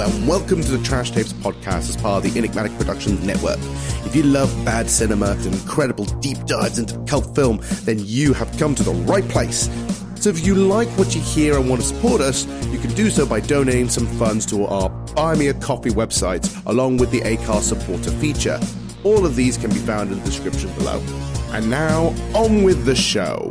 And welcome to the Trash Tapes podcast as part of the Enigmatic Productions Network. If you love bad cinema and incredible deep dives into cult film, then you have come to the right place. So if you like what you hear and want to support us, you can do so by donating some funds to our Buy Me a Coffee website, along with the Acast supporter feature. All of these can be found in the description below. And now, on with the show.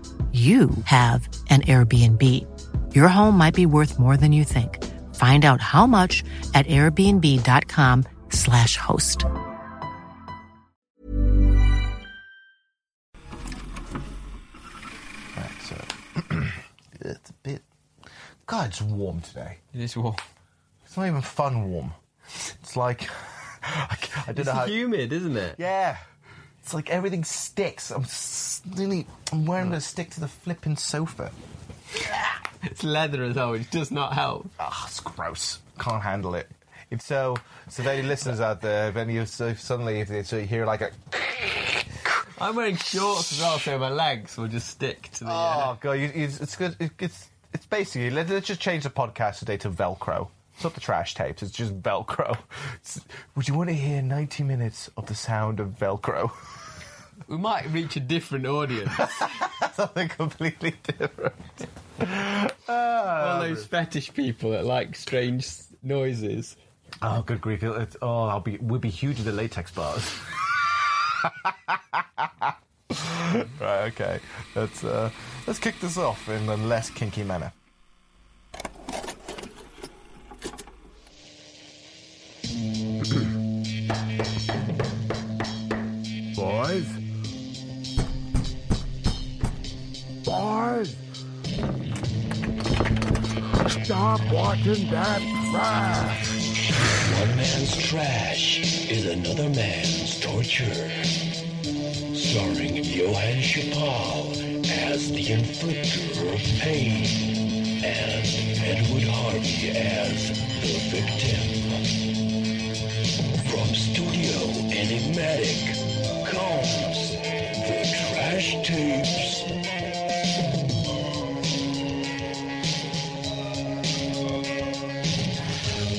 you have an Airbnb. Your home might be worth more than you think. Find out how much at airbnb.com/slash host. Right, so it's a bit. God, it's warm today. It is warm. It's not even fun warm. It's like I, I don't It's know how. humid, isn't it? Yeah, it's like everything sticks. I'm s- really. I'm wearing to stick to the flipping sofa. It's leather as well, which does not help. Ah, it's gross. Can't handle it. It's so. So, if any listeners out there, if any of so suddenly if they so you hear like a. I'm wearing shorts as well, so my legs will just stick to the. Oh Uh, god, you, you, it's good. It, it's it's basically let, let's just change the podcast today to Velcro. It's not the trash tapes. It's just Velcro. It's- would you want to hear 90 minutes of the sound of Velcro? we might reach a different audience. Something completely different. All those fetish people that like strange s- noises. Oh, good grief! It, oh, I'll be we'll be huge in the latex bars. right. Okay. Let's uh, let's kick this off in a less kinky manner. Boys? Boys? Stop watching that trash! One man's trash is another man's torture. Starring Johann Chipol as the inflictor of pain and Edward Harvey as the victim. Enigmatic comes the Trash Tapes.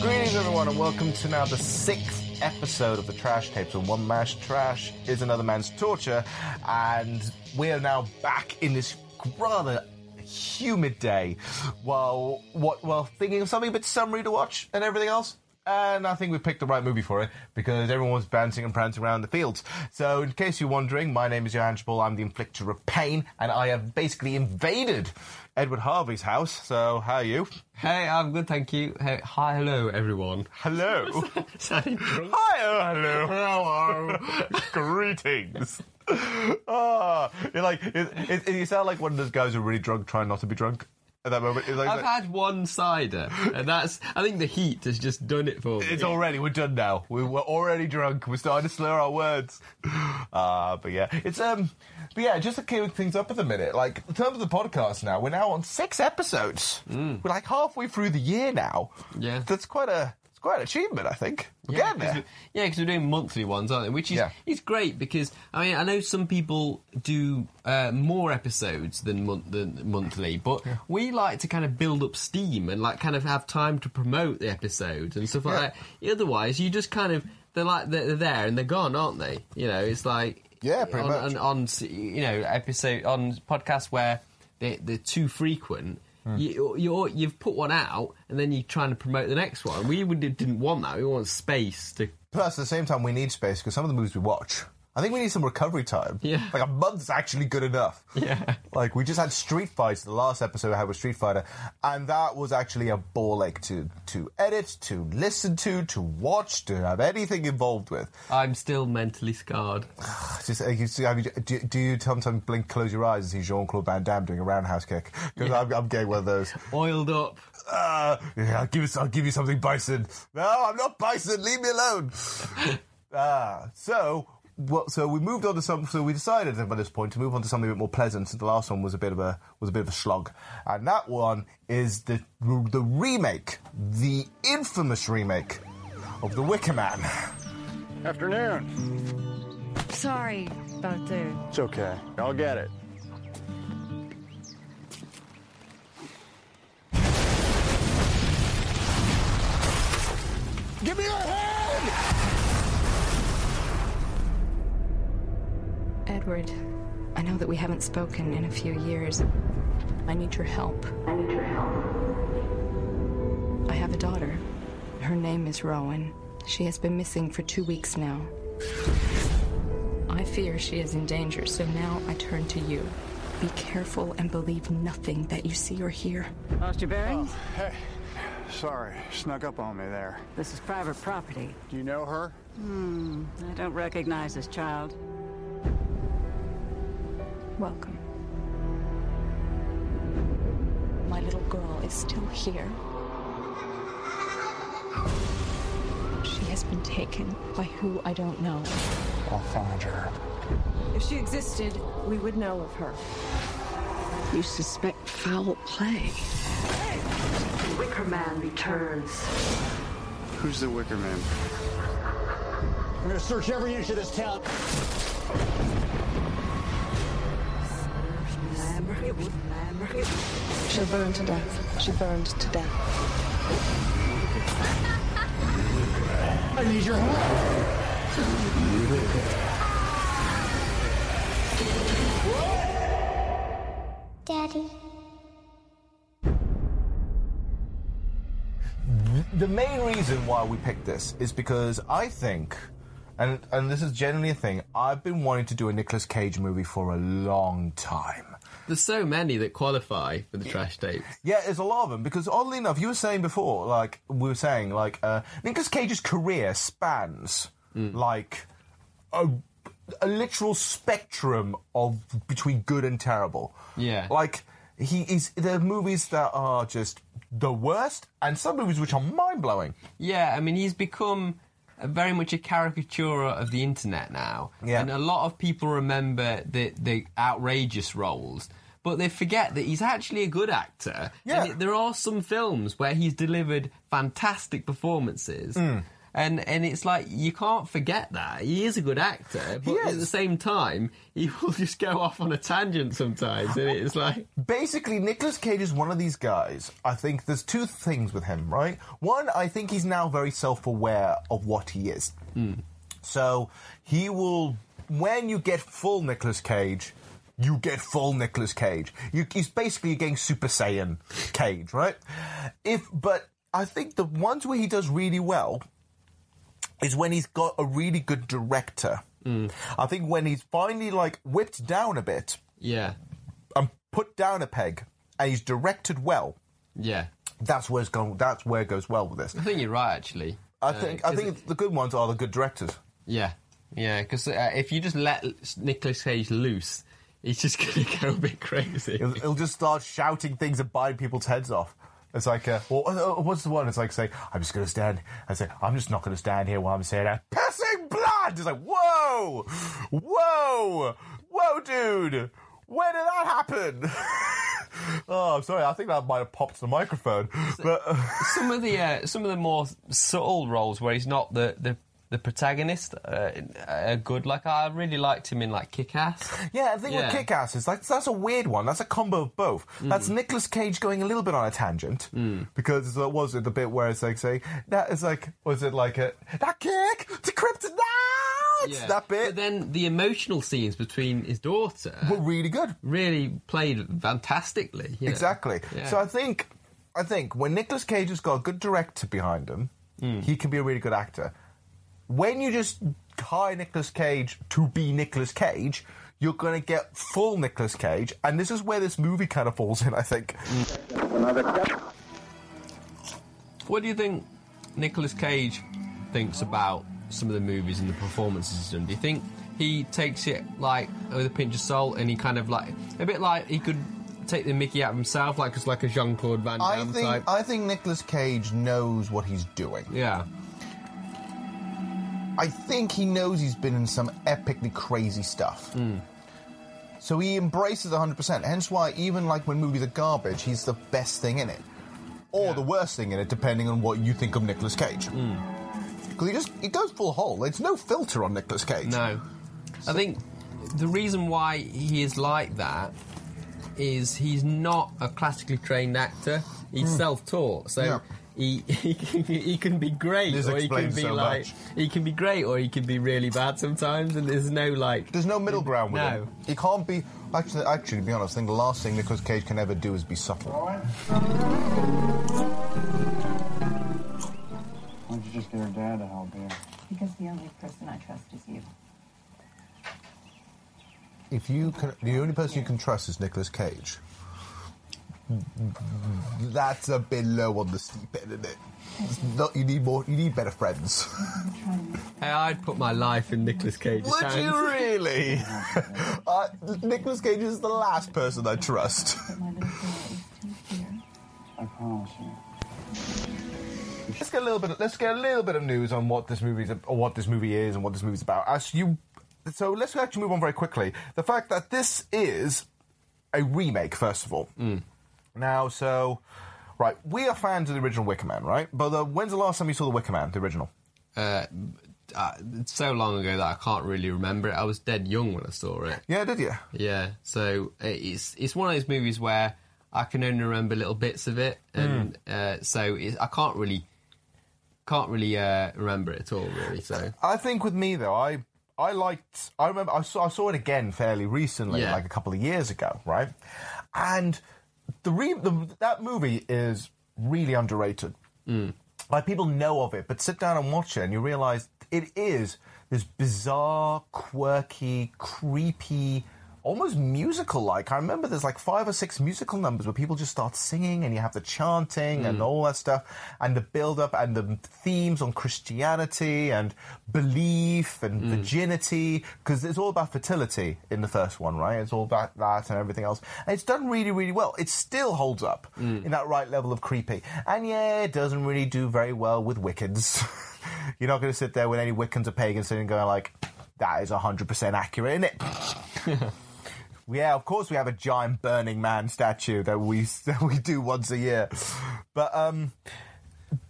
Greetings, everyone, and welcome to now the sixth episode of the Trash Tapes. And one man's trash is another man's torture, and we are now back in this rather humid day, while what while thinking of something a bit summery to watch and everything else. And I think we picked the right movie for it because everyone was bouncing and prancing around the fields. So, in case you're wondering, my name is Johann Chipol. I'm the inflictor of pain, and I have basically invaded Edward Harvey's house. So, how are you? Hey, I'm good, thank you. Hey, hi, hello, everyone. Hello. Sounding drunk. Hi, oh, hello, hello, greetings. Ah, you're like it, it, you sound like one of those guys who are really drunk, trying not to be drunk at that moment. It's, like, I've had one cider, and that's. I think the heat has just done it for me. it's already we're done now. We, we're already drunk. We're starting to slur our words. Ah, but yeah, it's um, but yeah, just to kick things up at the minute. Like in terms of the podcast now, we're now on six episodes. We're like halfway through the year now. Yeah. that's quite a quite an achievement, I think. We're Yeah, getting there. yeah, because we're doing monthly ones, aren't they? Which is Yeah. is great because I mean I know some people do uh, more episodes than mon- than monthly, but we like to kind of build up steam and like kind of have time to promote the episodes and stuff like that. Otherwise, you just kind of they're like they're there and they're gone, aren't they? You know, it's like Yeah, pretty on, much. On, on you know episode on podcasts where they they're too frequent. Hmm. You, you're, you've put one out and then you're trying to promote the next one. We didn't want that. We want space to Plus, at the same time, we need space because some of the movies we watch I think we need some recovery time. Yeah. Like a month's actually good enough. Yeah. Like we just had Street Fighter, the last episode I had with Street Fighter, and that was actually a ball ache to to edit, to listen to, to watch, to have anything involved with. I'm still mentally scarred. Just, uh, you see, I mean, do, do you sometimes blink, close your eyes and see Jean Claude Van Damme doing a roundhouse kick? Because I'm, I'm getting one of those. Oiled up. Uh, yeah, I'll give, you, I'll give you something, Bison. No, I'm not Bison. Leave me alone. Ah, so well, so we moved on to some. So we decided by this point to move on to something a bit more pleasant. The last one was a bit of a was a bit of a slog, and that one is the the remake, the infamous remake of The Wicker Man. Afternoon. Sorry about the. It's okay. I'll get it. Give me your hand! Edward, I know that we haven't spoken in a few years. I need your help. I need your help. I have a daughter. Her name is Rowan. She has been missing for two weeks now. I fear she is in danger, so now I turn to you. Be careful and believe nothing that you see or hear. Lost your bearings? Hey, sorry. Snuck up on me there. This is private property. Do you know her? Hmm, I don't recognize this child. Welcome. My little girl is still here. She has been taken by who I don't know. I'll find her. If she existed, we would know of her. You suspect foul play. Wicker Man returns. Who's the Wicker Man? I'm gonna search every inch of this town. She'll burn to death. She burned to death. I need your help. Daddy. The main reason why we picked this is because I think, and and this is generally a thing, I've been wanting to do a Nicolas Cage movie for a long time. There's so many that qualify for the trash tape. Yeah, there's a lot of them because oddly enough, you were saying before, like we were saying, like uh, Nicolas Cage's career spans like a, a literal spectrum of between good and terrible. Yeah. like he is. There are movies that are just the worst, and some movies which are mind blowing. Yeah, I mean, he's become very much a caricature of the internet now. Yeah. And a lot of people remember the, the outrageous roles, but they forget that he's actually a good actor. Yeah. And there are some films where he's delivered fantastic performances. Hmm. And and it's like you can't forget that he is a good actor, but at the same time he will just go off on a tangent sometimes, and it's like Basically, Nicolas Cage is one of these guys. I think there's two things with him, right? One, I think he's now very self aware of what he is. Hmm. So he will, when you get full Nicolas Cage, you get full Nicolas Cage. You, he's basically getting Super Saiyan Cage, right? If, but I think the ones where he does really well is when he's got a really good director. I think when he's finally like whipped down a bit yeah, and put down a peg and he's directed well, yeah. that's where it's going. That's where it goes well with this. I think you're right, actually. I Uh, think. I think the good ones are the good directors. Yeah, yeah. Because uh, if you just let Nicolas Cage loose, he's just going to go a bit crazy. He'll, he'll just start shouting things and biting people's heads off. It's like, uh, well, uh, uh, what's the one? It's like say, I'm just going to stand. I say, I'm just not going to stand here while I'm saying that. Pissing blood. It's like, whoa, whoa, whoa, dude. When did that happen? oh, I'm sorry. I think that might have popped the microphone. But uh, some of the uh, some of the more subtle roles where he's not the the, the protagonist uh, are good. Like I really liked him in like Kick Ass. Yeah, the thing Yeah. with Kick-Ass is like that's a weird one. That's a combo of both. Mm. That's Nicolas Cage going a little bit on a tangent mm. because it was it the bit where it's like say that is like was it like a that kick to kryptonite that bit But then the emotional scenes between his daughter were really good. really played fantastically. you know. Exactly. Yeah. So I think I think when Nicolas Cage has got a good director behind him, mm. he can be a really good actor. When you just hire Nicolas Cage to be Nicolas Cage, you're going to get full Nicolas Cage, and this is where this movie kind of falls in, I think. What do you think Nicolas Cage thinks about some of the movies and the performances he's done? Do you think he takes it like with a pinch of salt and he kind of like a bit like he could take the Mickey out of himself, like it's like a Jean Claude Van I think type? I think Nicolas Cage knows what he's doing. yeah. I think he knows he's been in some epically crazy stuff. So he embraces 100%. Hence why, even like when movies are garbage, he's the best thing in it. Or the worst thing in it, depending on what you think of Nicolas Cage. Because he just he goes full hole. There's no filter on Nicolas Cage. No. I think the reason why he is like that is he's not a classically trained actor. He's Hmm. self-taught, so Yeah. He, he can- he can be great, This or he can be so like much. he can be great, or he can be really bad sometimes. And there's no like There's no middle ground with No. him. He can't be. Actually, actually, to be honest, I think the last thing Nicolas Cage can ever do is be subtle. Why don't you just get her dad to help you? Because the only person I trust is you. If you can, the only person you can trust is Nicolas Cage. That's a bit low on the steep end, isn't it? It's not, you need more. You need better friends. Hey, I'd put my life in Nicolas Cage's Would hands. you really? uh, Nicolas Cage is the last person I trust. I promise you. Let's get a little bit. Let's get a little bit of news on what this movie is, or what this movie is, and what this movie's about. As you, so let's actually move on very quickly. The fact that this is a remake, first of all. Now, so right, we are fans of the original Wicker Man, right? But uh, when's the last time you saw the Wicker Man, the original? Uh, uh, it's so long ago that I can't really remember it. I was dead young when I saw it. Yeah, did you? Yeah, so uh, it's it's one of those movies where I can only remember little bits of it, and uh, so it, I can't really can't really uh, remember it at all. Really, so I think with me though, I I liked. I remember I saw I saw it again fairly recently, Yeah. like a couple of years ago, right? And the, re, the that movie is really underrated. Mm. Like people know of it, but sit down and watch it, and you realize it is this bizarre, quirky, creepy. Almost musical like. I remember there's like five or six musical numbers where people just start singing and you have the chanting and mm. all that stuff and the build up and the themes on Christianity and belief and mm. virginity because it's all about fertility in the first one, right? It's all about that and everything else. And it's done really, really well. It still holds up mm. in that right level of creepy. And yeah, it doesn't really do very well with Wiccans. You're not going to sit there with any Wiccans or pagans sitting going like, that is 100% accurate, isn't it? Yeah, of course we have a giant Burning Man statue that we that we do once a year. But um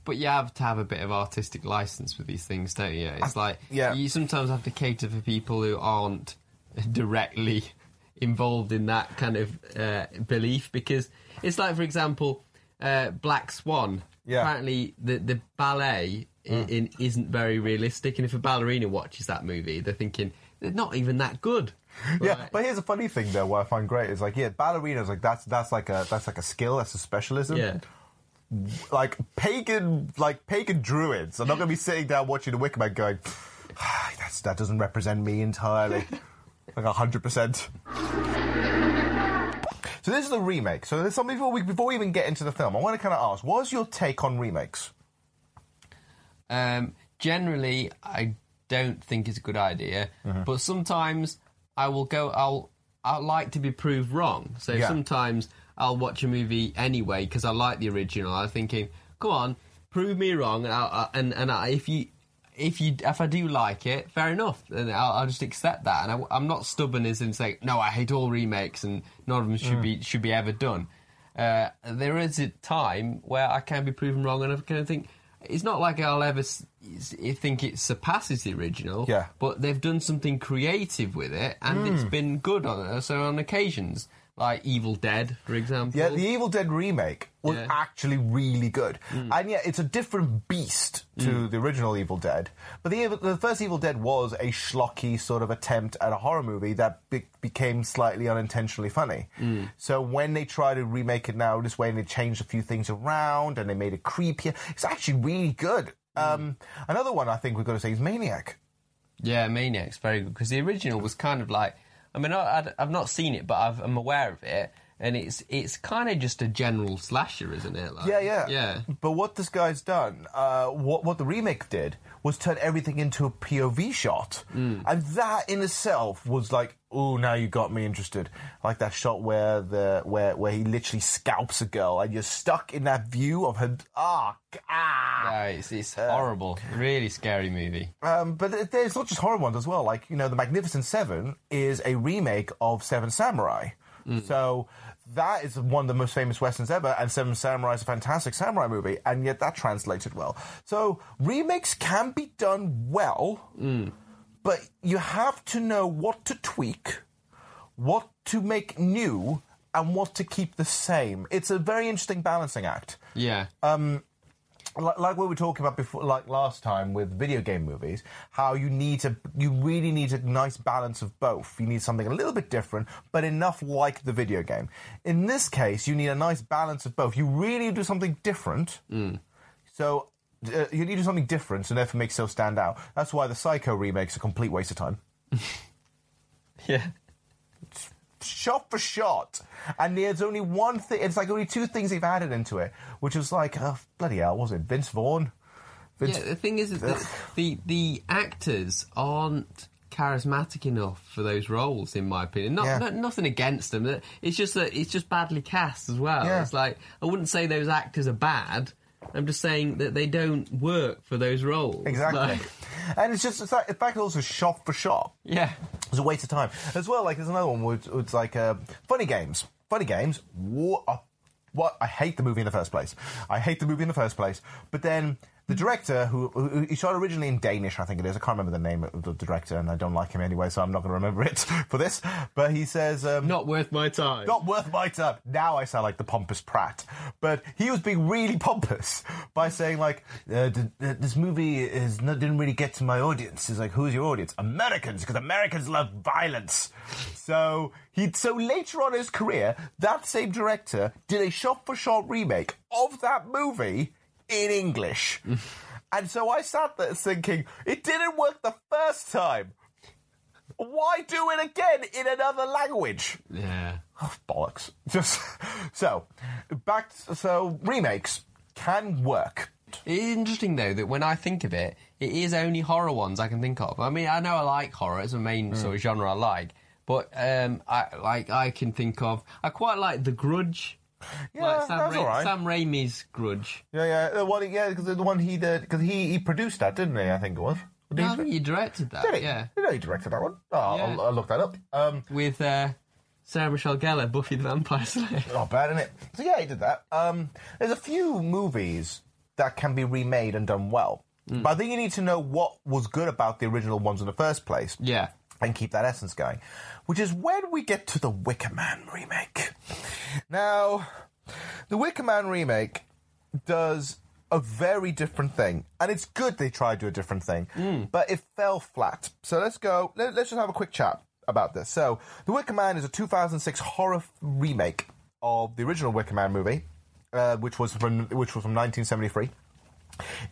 but you have to have a bit of artistic license with these things, don't you? It's like yeah. you sometimes have to cater for people who aren't directly involved in that kind of uh, belief because it's like, for example, uh, Black Swan. Yeah. Apparently, the the ballet i in, isn't very realistic, and if a ballerina watches that movie, they're thinking they're not even that good. Yeah, but here's a funny thing though what I find great is like yeah, ballerinas like that's that's like a that's like a skill, that's a specialism. Yeah. Like pagan like pagan druids. I'm not gonna be sitting down watching the Wicker Man going "Ah, that's that doesn't represent me entirely. like hundred percent. So this is the remake. So there's something before we before we even get into the film, I want to kind of ask, what's your take on remakes? Um, generally, I don't think it's a good idea, Mm-hmm. but sometimes I will go. I'll I like to be proved wrong. So Yeah. sometimes I'll watch a movie anyway because I like the original. I'm thinking, come on, prove me wrong, and I'll, and and I, if you. If you if I do like it, fair enough, then I'll, I'll just accept that, and I, am not stubborn as in saying no. I hate all remakes, and none of them should Mm. be should be ever done. Uh, there is a time where I can be proven wrong, and I of think it's not like I'll ever s- think it surpasses the original. Yeah. But they've done something creative with it, and Mm. it's been good on so on occasions, like Evil Dead, for example. Yeah, the Evil Dead remake was Yeah. actually really good, Mm. and yeah, it's a different beast to Mm. the original Evil Dead. But the, the first Evil Dead was a schlocky sort of attempt at a horror movie that be- became slightly unintentionally funny. Mm. So when they try to remake it now this way, and they changed a few things around, and they made it creepier, it's actually really good. Mm. Um, another one I think we've got to say is Maniac. Yeah, Maniac's very good because the original was kind of like. I mean, I, I've not seen it, but I've, I'm aware of it, and it's it's kind of just a general slasher, isn't it? Like, Yeah, yeah, yeah. But what this guy's done, uh, what what the remake did, was turn everything into a POV shot, Mm. and that in itself was like, oh, now you got me interested. Like that shot where the where where he literally scalps a girl, and you're stuck in that view of her. Ah, ah. Yeah, it's, it's horrible. Really scary movie. Um, but th- there's not just horror ones as well. Like you know, the Magnificent Seven is a remake of Seven Samurai. So that is one of the most famous westerns ever, and Seven Samurai is a fantastic samurai movie, and yet that translated well. So remakes can be done well, but you have to know what to tweak, what to make new, and what to keep the same. It's a very interesting balancing act Yeah. Um, like, like we were talking about before, like last time with video game movies, how you need to, you really need a nice balance of both. You need something a little bit different, but enough like the video game. In this case, you need a nice balance of both. You really do something different. So uh, you need to do something different, so therefore make yourself stand out. That's why the Psycho remake's a complete waste of time. yeah. shot for shot. And there's only one thing, it's like only two things they've added into it, which was like, oh, bloody hell, was it Vince Vaughn? Vince, Yeah, the thing is, that the the actors aren't charismatic enough for those roles, in my opinion. Not, Yeah. not- nothing against them. It's just that it's just badly cast as well. Yeah. It's like I wouldn't say those actors are bad. I'm just saying that they don't work for those roles. Exactly. Like, and it's just, it's like, in fact, also shop for shop. yeah. It's a waste of time. As well, like, there's another one where it's, it's like uh, funny games. Funny games. What, uh, what? I hate the movie in the first place. I hate the movie in the first place. But then the director, who, who he shot originally in Danish, I think it is. I can't remember the name of the director, and I don't like him anyway, so I'm not going to remember it for this. But he says, um, Not worth my time. not worth my time. Now I sound like the pompous Pratt, but he was being really pompous by saying like, uh, th- th- "This movie is not, didn't really get to my audience." He's like, "Who's your audience?" Americans, because Americans love violence. So he, so later on in his career, that same director did a shot-for-shot remake of that movie in English. And so I sat there thinking, it didn't work the first time. Why do it again in another language? Yeah. Oh, bollocks. Just so back. So remakes can work. It is interesting though that when I think of it, it is only horror ones I can think of. I mean, I know I like horror; it's a main sort of genre I like. But um, I like I can think of. I quite like The Grudge. Yeah, like Sam, that's Ra- all right. Sam Raimi's Grudge. Yeah, yeah. The one, yeah, because the one he did, because he he produced that, didn't he? I think it was. Did No, he, I think you directed that. did he? Yeah, Did he directed that one? Oh, Yeah. I'll, I'll look that up. Um, with uh, Sarah Michelle Gellar, Buffy the Vampire Slayer. not bad, isn't it? So yeah, he did that. Um, there's a few movies that can be remade and done well, Mm. but I think you need to know what was good about the original ones in the first place. Yeah. And keep that essence going. Which is when we get to the Wicker Man remake. Now, the Wicker Man remake does a very different thing, and it's good they tried to do a different thing, but it fell flat. So let's go. Let, us just have a quick chat about this. So, The Wicker Man is a 2006 horror remake of the original Wicker Man movie, uh, which was from which was from 1973.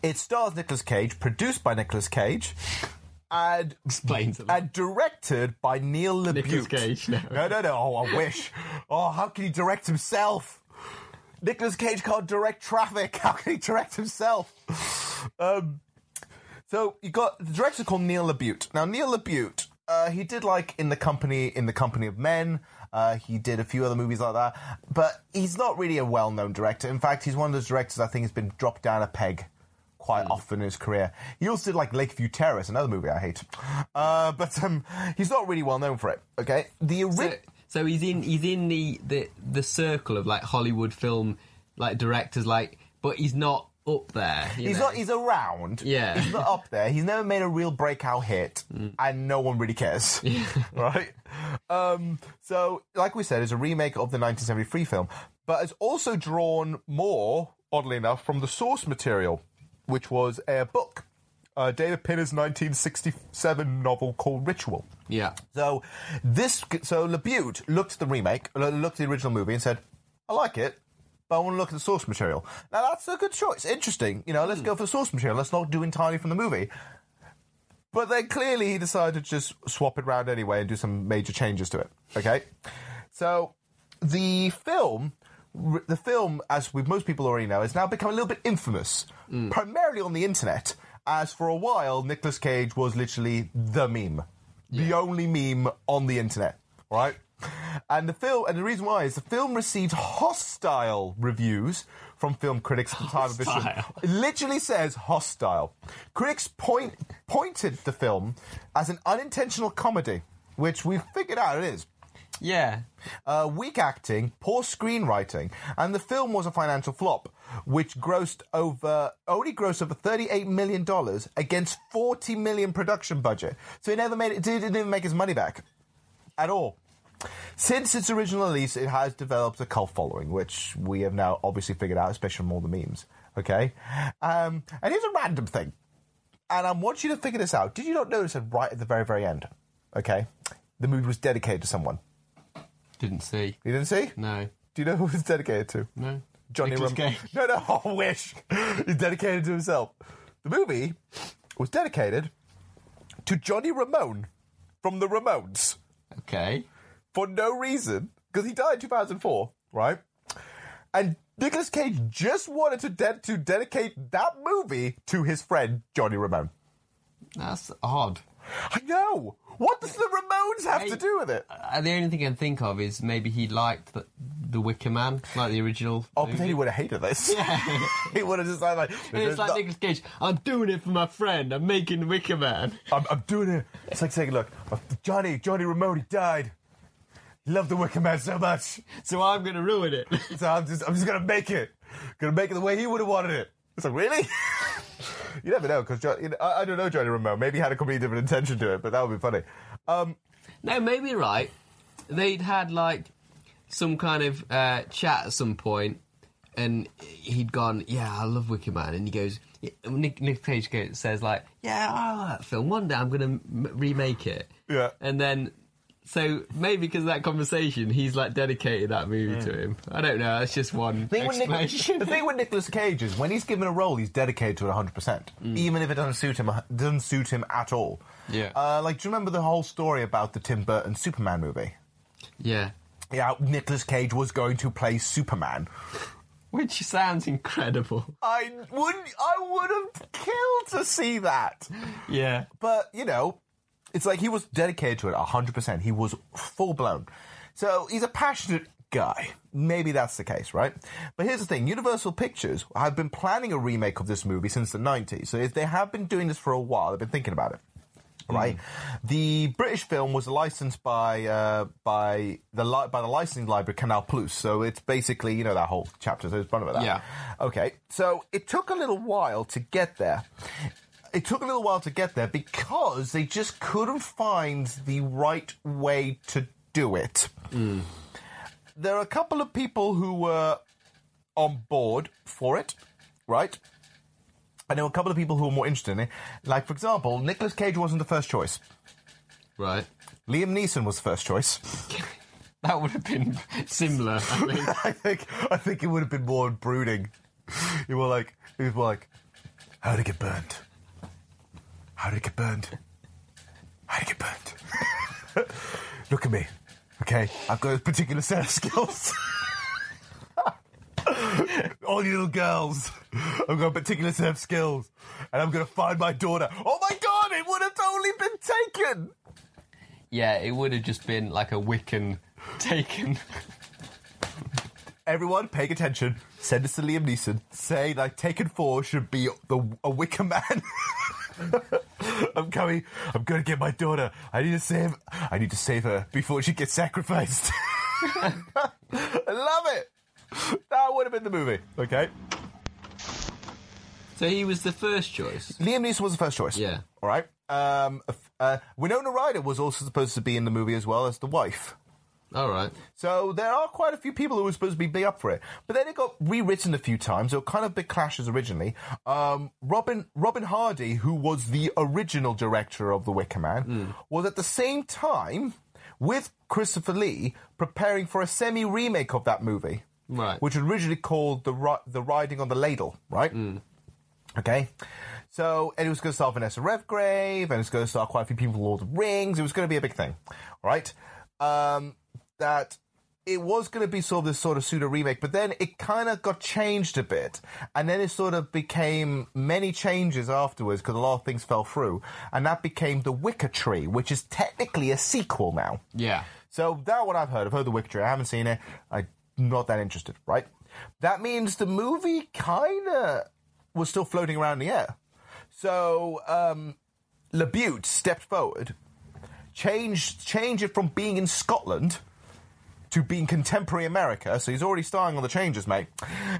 It stars Nicolas Cage, produced by Nicolas Cage, and Explains lot. and directed by Neil LaBute. Nicolas Cage, no. no, no, no. Oh, I wish. Oh, how can he direct himself? Nicolas Cage can't direct traffic. How can he direct himself? Um, so you got the director called Neil LaBute. Now Neil LaBute, uh, he did like in the company in the company of men. Uh, he did a few other movies like that, but he's not really a well-known director. In fact, he's one of those directors I think has been dropped down a peg quite often in his career. He also did like Lakeview Terrace, another movie I hate, uh, but um, he's not really well known for it. Okay, the So, so he's in he's in the, the the circle of like Hollywood film like directors, like, but he's not up there. He's know? not. He's around. Yeah. He's not up there. He's never made a real breakout hit, and no one really cares. right. Um, so, like we said, it's a remake of the 1973 film, but it's also drawn more, oddly enough, from the source material, which was a book, uh, David Pinner's 1967 novel called Ritual. yeah. So this, so LaBute looked at the remake, looked at the original movie, and said, "I like it." But I want to look at the source material. Now that's a good choice. Interesting. You know, let's go for the source material. Let's not do entirely from the movie. But then clearly he decided to just swap it around anyway and do some major changes to it. Okay, so the film, r- the film, as with most people already know, has now become a little bit infamous, mm. primarily on the internet. As for a while, Nicolas Cage was literally the meme, the only meme on the internet. Right. And the film, and the reason why is the film received hostile reviews from film critics at the time of its release. It literally says hostile. Critics point pointed the film as an unintentional comedy, which we've figured out it is. Yeah. Uh, weak acting, poor screenwriting, and the film was a financial flop, which grossed over only grossed over thirty-eight million dollars against forty million production budget. So it never made it. Didn't even make his money back at all. Since its original release, it has developed a cult following, which we have now obviously figured out, especially from all the memes. Okay, um, and here's a random thing, and I want you to figure this out. Did you not notice that right at the very, very end? Okay, the movie was dedicated to someone. Didn't see. You didn't see? No. Do you know who it's dedicated to? No. Johnny Nicolas Cage. No, no, I wish. He's dedicated to himself. The movie was dedicated to Johnny Ramone from the Ramones Okay. for no reason, because he died in 2004, right? And Nicolas Cage just wanted to, de- to dedicate that movie to his friend Johnny Ramone. That's odd. I know. What does the Ramones have to do with it? Uh, the only thing I can think of is maybe he liked the, the Wicker Man, like the original. Oh, but then he would have hated this. Yeah. he would have just like, like And it's like Nicolas Cage. I'm doing it for my friend. I'm making the Wicker Man. I'm, I'm doing it. It's like saying, look, uh, Johnny, Johnny Ramone, he died. He loved the Wicker Man so much. So I'm to ruin it. So I'm just, I'm just gonna make it. Gonna make it the way he would have wanted it. It's like, really? You never know, because you know, I, I don't know Johnny Ramone. Maybe he had a completely different intention to it, but that would be funny. Um, No, maybe right. They'd had like some kind of uh, chat at some point, and he'd gone, "Yeah, I love Wicker Man," and he goes, yeah, Nick, Nick Cage goes, says like, "Yeah, I like that film. One day I'm going to m- remake it." Yeah. and then. So maybe because of that conversation, he's like dedicated that movie to him. I don't know. That's just one thing with Nic- explanation. the thing with Nicolas Cage is when he's given a role, he's dedicated to it 100%, even if it doesn't suit him, doesn't suit him at all. Yeah. Uh, like, do you remember the whole story about the Tim Burton Superman movie? yeah, Yeah, Nicolas Cage was going to play Superman. which sounds incredible. I would, I would have killed to see that. Yeah, But, you know, it's like he was dedicated to it 100%. He was full blown. So he's a passionate guy. Maybe that's the case, right? But here's the thing Universal Pictures have been planning a remake of this movie since the 90s. So if they have been doing this for a while, they've been thinking about it. Right, the British film was licensed by uh, by the li- by the licensing library Canal Plus, so it's basically you know that whole chapter. So it's fun about that. Yeah. Okay, so it took a little while to get there. It took a little while to get there because they just couldn't find the right way to do it. Mm. There are a couple of people who were on board for it, right? And there were a couple of people who were more interested in it. Like, for example, Nicolas Cage wasn't the first choice. right. Liam Neeson was the first choice. That would have been similar. I think. I think I think it would have been more brooding. You were like, it was more like, how it get burned? How did it get burned? How did it get burned? Look at me, okay? I've got a particular set of skills. All you little girls, I've got a particular set of skills, and I'm gonna find my daughter. Oh my god, it would have totally been taken. Yeah, it would have just been like a Wiccan taken. Everyone, paying attention. Send this to Liam Neeson. Say like Taken Four should be the a Wicker Man. I'm coming. I'm gonna get my daughter. I need to save. I need to save her before she gets sacrificed. I love it. That would have been the movie. Okay. So he was the first choice. Liam Neeson was the first choice. Yeah. All right. Um, uh, Winona Ryder was also supposed to be in the movie as well as the wife. All right. So there are quite a few people who were supposed to be big up for it, but then it got rewritten a few times. There were kind of big clashes originally. Um, Robin Robin Hardy, who was the original director of The Wicker Man, was at the same time with Christopher Lee preparing for a semi remake of that movie, Right. which was originally called the Ri- the Riding on the Laddie, right? Okay. So, and it was going to star Vanessa Redgrave, and it was going to star quite a few people from Lord of the Rings. It was going to be a big thing, all right? Um, that it was going to be sort of this sort of pseudo remake, but then it kind of got changed a bit, and then it sort of became many changes afterwards because a lot of things fell through, and that became The Wicker Tree, which is technically a sequel now. Yeah. So that what I've heard. I've heard The Wicker Tree. I haven't seen it. I'm not that interested. Right. That means the movie kind of was still floating around in the air. So um, LaBute stepped forward, changed changed it from being in Scotland to being contemporary America. So he's already starring on the changes, mate.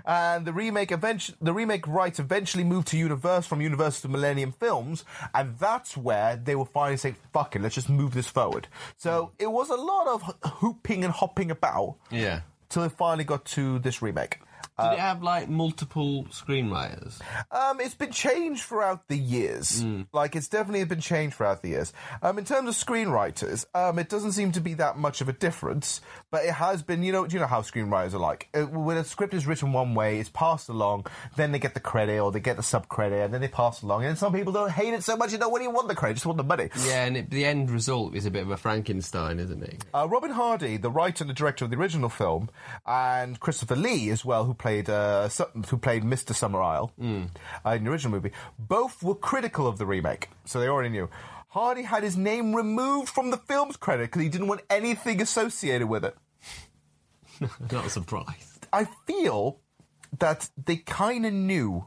And the remake eventually, the remake rights eventually moved to Universe from Universal to Millennium Films, and that's where they were finally saying, "Fuck it, let's just move this forward." So it was a lot of hooping and hopping about Yeah. till it finally got to this remake. Did it have like multiple screenwriters? Um, it's been changed throughout the years. Like it's definitely been changed throughout the years. Um, in terms of screenwriters, um, it doesn't seem to be that much of a difference, but it has been. You know, do you know how screenwriters are like? Uh, when a script is written one way, it's passed along, then they get the credit or they get the sub credit, and then they pass along. And some people don't hate it so much, you know, what don't even want the credit, just want the money. Yeah, and it, the end result is a bit of a Frankenstein, isn't it? Uh, Robin Hardy, the writer and the director of the original film, and Christopher Lee as well, who played uh, who played Mr. Summer Isle uh, in the original movie, both were critical of the remake, so they already knew. Hardy had his name removed from the film's credit because he didn't want anything associated with it. Not surprised. I feel that they kind of knew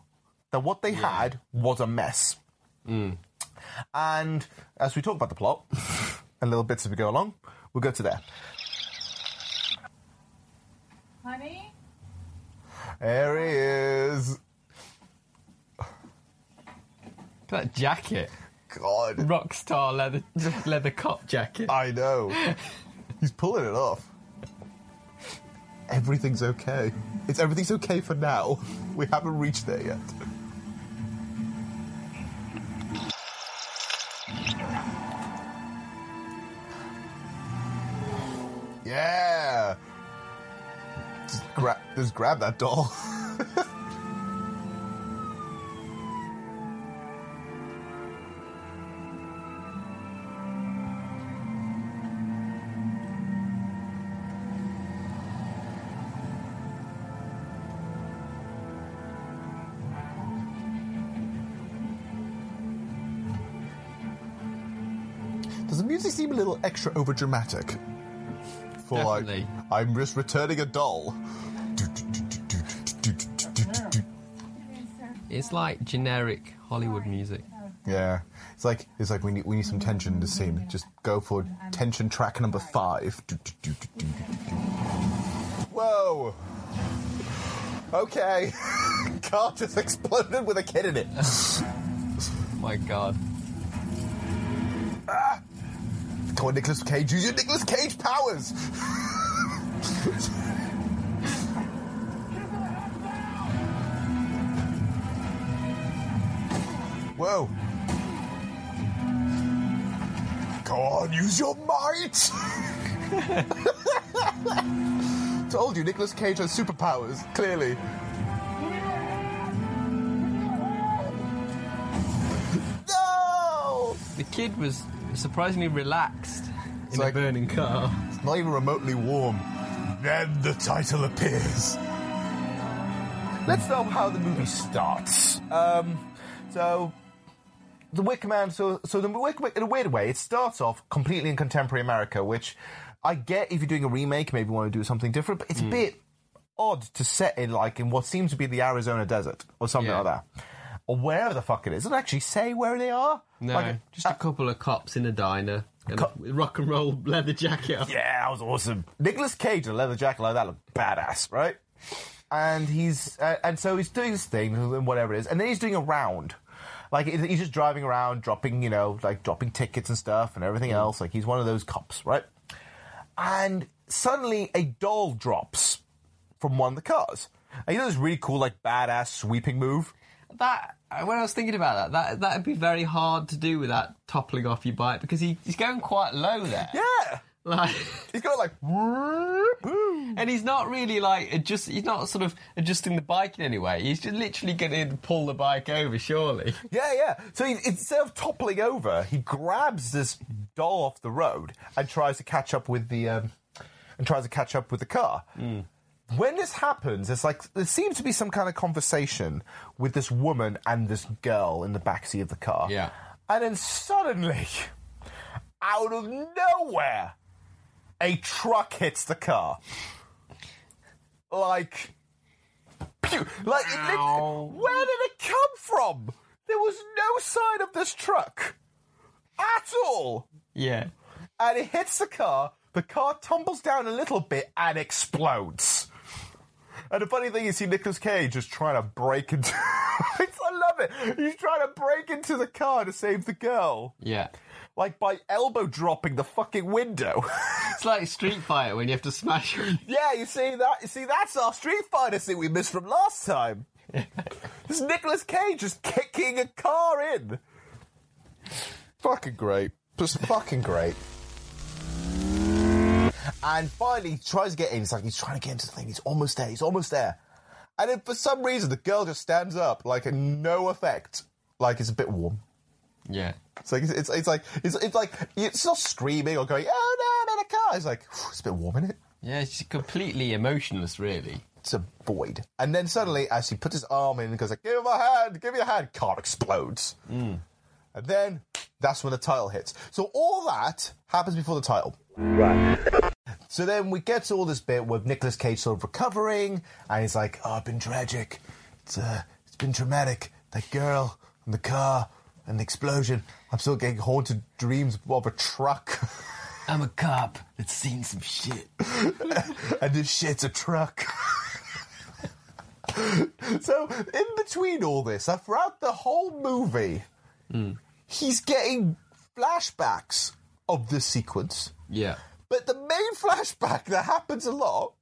that what they had was a mess. And as we talk about the plot and little bits as we go along, we'll go to there. Honey? There he is. That jacket. God. Rockstar leather leather cop jacket. I know. He's pulling it off. Everything's okay. It's everything's okay for now. We haven't reached there yet. Yeah. Just grab, grab that doll. Does the music seem a little extra over Definitely. like, I'm just returning a doll. It's like generic Hollywood music. Yeah, it's like it's like we need we need some tension in the scene. Just go for tension track number five. Whoa. Okay. Car just exploded with a kid in it. My God. On, Nicolas Cage. Use your Nicolas Cage powers. Whoa. Go on, use your might. Told you, Nicolas Cage has superpowers, clearly. No! The kid was surprisingly relaxed in like- a burning car. It's not even remotely warm. Then the title appears. Let's know how the movie starts. Um, so, the Wicker Man. So, so the Wicker in a weird way, it starts off completely in contemporary America, which I get if you're doing a remake, maybe you want to do something different, but it's a bit odd to set in like in what seems to be the Arizona desert or something Yeah. like that, or wherever the fuck it is. It doesn't actually say where they are. No, Like, just a couple of cops in a diner and a rock and roll leather jacket on. Yeah, that was awesome. Nicolas Cage in a leather jacket like that looked badass, right? And he's uh, and so he's doing this thing, and whatever it is, and then he's doing a round. Like he's just driving around, dropping, you know, like dropping tickets and stuff and everything else. Like he's one of those cops, right? And suddenly a doll drops from one of the cars. And you know this really cool, like badass sweeping move. That when I was thinking about that, that that'd be very hard to do with that toppling off your bike because he, he's going quite low there. Yeah, Like, he's got like. and he's not really like adjust. He's not sort of adjusting the bike in any way. He's just literally going to pull the bike over. Surely. Yeah, yeah. So he, instead of toppling over, he grabs this doll off the road and tries to catch up with the um, and tries to catch up with the car. When this happens, it's like there seems to be some kind of conversation with this woman and this girl in the backseat of the car. Yeah. And then suddenly, out of nowhere, a truck hits the car. Like, pew, like it where did it come from? There was no sign of this truck at all. Yeah. And it hits the car. The car tumbles down a little bit and explodes. And the funny thing is, see Nicolas Cage is trying to break into. I love it. He's trying to break into the car to save the girl, Yeah. like by elbow dropping the fucking window. It's like Street Fighter when you have to smash. yeah, you see that? You see that's our Street Fighter scene we missed from last time. this Nicolas Cage just kicking a car in. Fucking great. Just fucking great. And finally, he tries to get in. He's like, he's trying to get into the thing. He's almost there. He's almost there. And then for some reason, the girl just stands up, like no effect. Like it's a bit warm. Yeah. It's like it's, it's, it's like it's, it's like it's not screaming or going, "Oh no, I'm in a car." It's like it's a bit warm in it. Yeah, it's completely emotionless, really. It's a void. And then suddenly, as he puts his arm in and goes like, "Give him a hand, give me a hand," car explodes. Mm. And then that's when the title hits. So all that happens before the title. Right. So then we get to all this bit with Nicolas Cage sort of recovering, and he's like, "Oh, it's been tragic. It's uh, it's been traumatic. That girl and the car and the explosion. I'm still getting haunted dreams of a truck." I'm a cop that's seen some shit. and this shit's a truck. so, in between all this, uh, throughout the whole movie, he's getting flashbacks of this sequence. Yeah. But the main flashback that happens a lot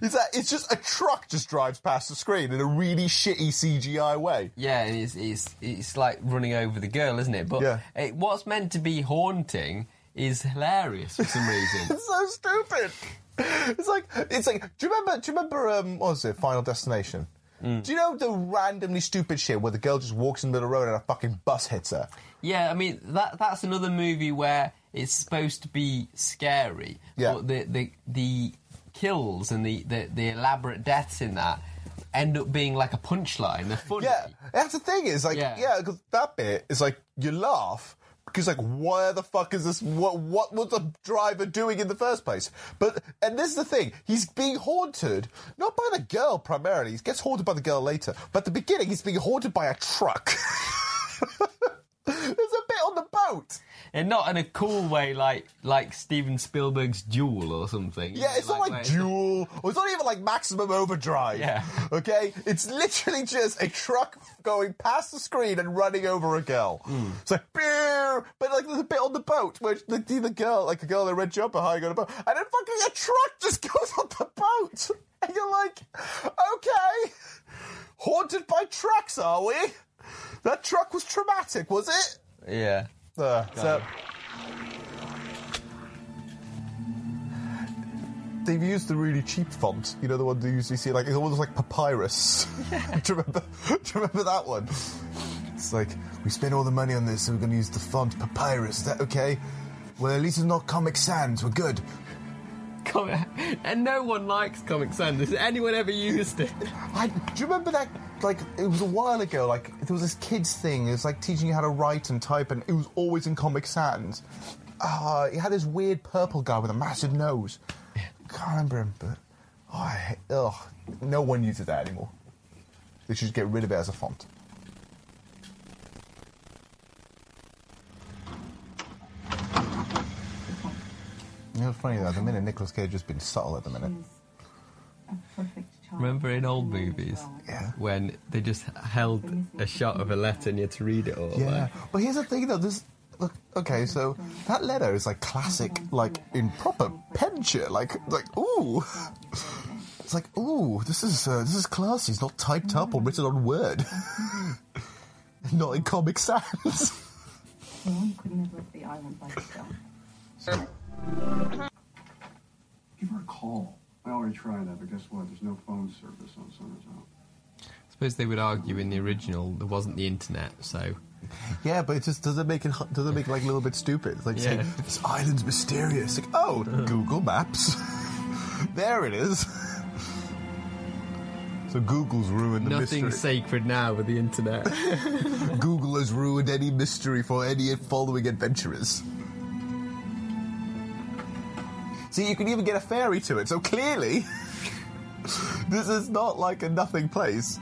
is that it's just a truck just drives past the screen in a really shitty CGI way. Yeah, and it's, it's, it's like running over the girl, isn't it? But Yeah. it, what's meant to be haunting is hilarious for some reason. It's so stupid. It's like it's like. Do you remember? Do you remember? Um, what was it? Final Destination. Do you know the randomly stupid shit where the girl just walks in the middle of the road and a fucking bus hits her? Yeah, I mean that that's another movie where it's supposed to be scary, Yeah. but the the the kills and the, the the elaborate deaths in that end up being like a punchline. They're funny. Yeah, that's the thing. Is like, Yeah. yeah, because that bit is like you laugh because like, where the fuck is this? What what was the driver doing in the first place? But and this is the thing. He's being haunted not by the girl primarily. He gets haunted by the girl later. But at the beginning, he's being haunted by a truck. There's a bit on the boat. and not in a cool way like like Steven Spielberg's Duel or something. Yeah, it's not like Duel, or it's not even like Maximum Overdrive. Yeah. Okay? It's literally just a truck going past the screen and running over a girl. Hmm. It's like, "Beer," but like there's a bit on the boat where the, the girl, like a girl in a red jumper high on a boat, and then fucking a truck just goes on the boat. And you're like, okay, haunted by trucks, are we? That truck was traumatic, was it? Yeah. Uh, so they've used the really cheap font. You know the one they usually see, like it's almost like papyrus. do, you remember? Do you remember that one? It's like we spent all the money on this, so we're going to use the font papyrus. Is that okay? Well, at least it's not Comic Sans. We're good. Comic- and no one likes Comic Sans. Has anyone ever used it? I, do you remember that? Like it was a while ago. Like there was this kids thing. It was like teaching you how to write and type, and it was always in Comic Sans. Ah, he had this weird purple guy with a massive nose. Can't remember him, but oh, I ugh, no one uses that anymore. They should get rid of it as a font. You know, it's funny though. At the minute, Nicolas Cage has been subtle at the minute. Remember in old movies Yeah. when they just held a shot of a letter and you had to read it all? Yeah, like- but here's the thing though. This look okay. So that letter is like classic, like in proper penture. Like like ooh, it's like ooh. This is uh, this is classy. It's not typed up or written on Word. not in Comic Sans. Someone couldn't have left the island by herself. Give her a call. I already tried that, but guess what? There's no phone service on Summers Island. I suppose they would argue in the original there wasn't the internet, so Yeah, but it just doesn't make it doesn't make it like a little bit stupid. It's like Yeah. saying this island's mysterious. Like, oh, Google Maps. there it is. so Google's ruined the mystery. nothing mystery. sacred now with the internet. Google has ruined any mystery for any following adventurers. See, you can even get a ferry to it, so clearly, this is not like a nothing place.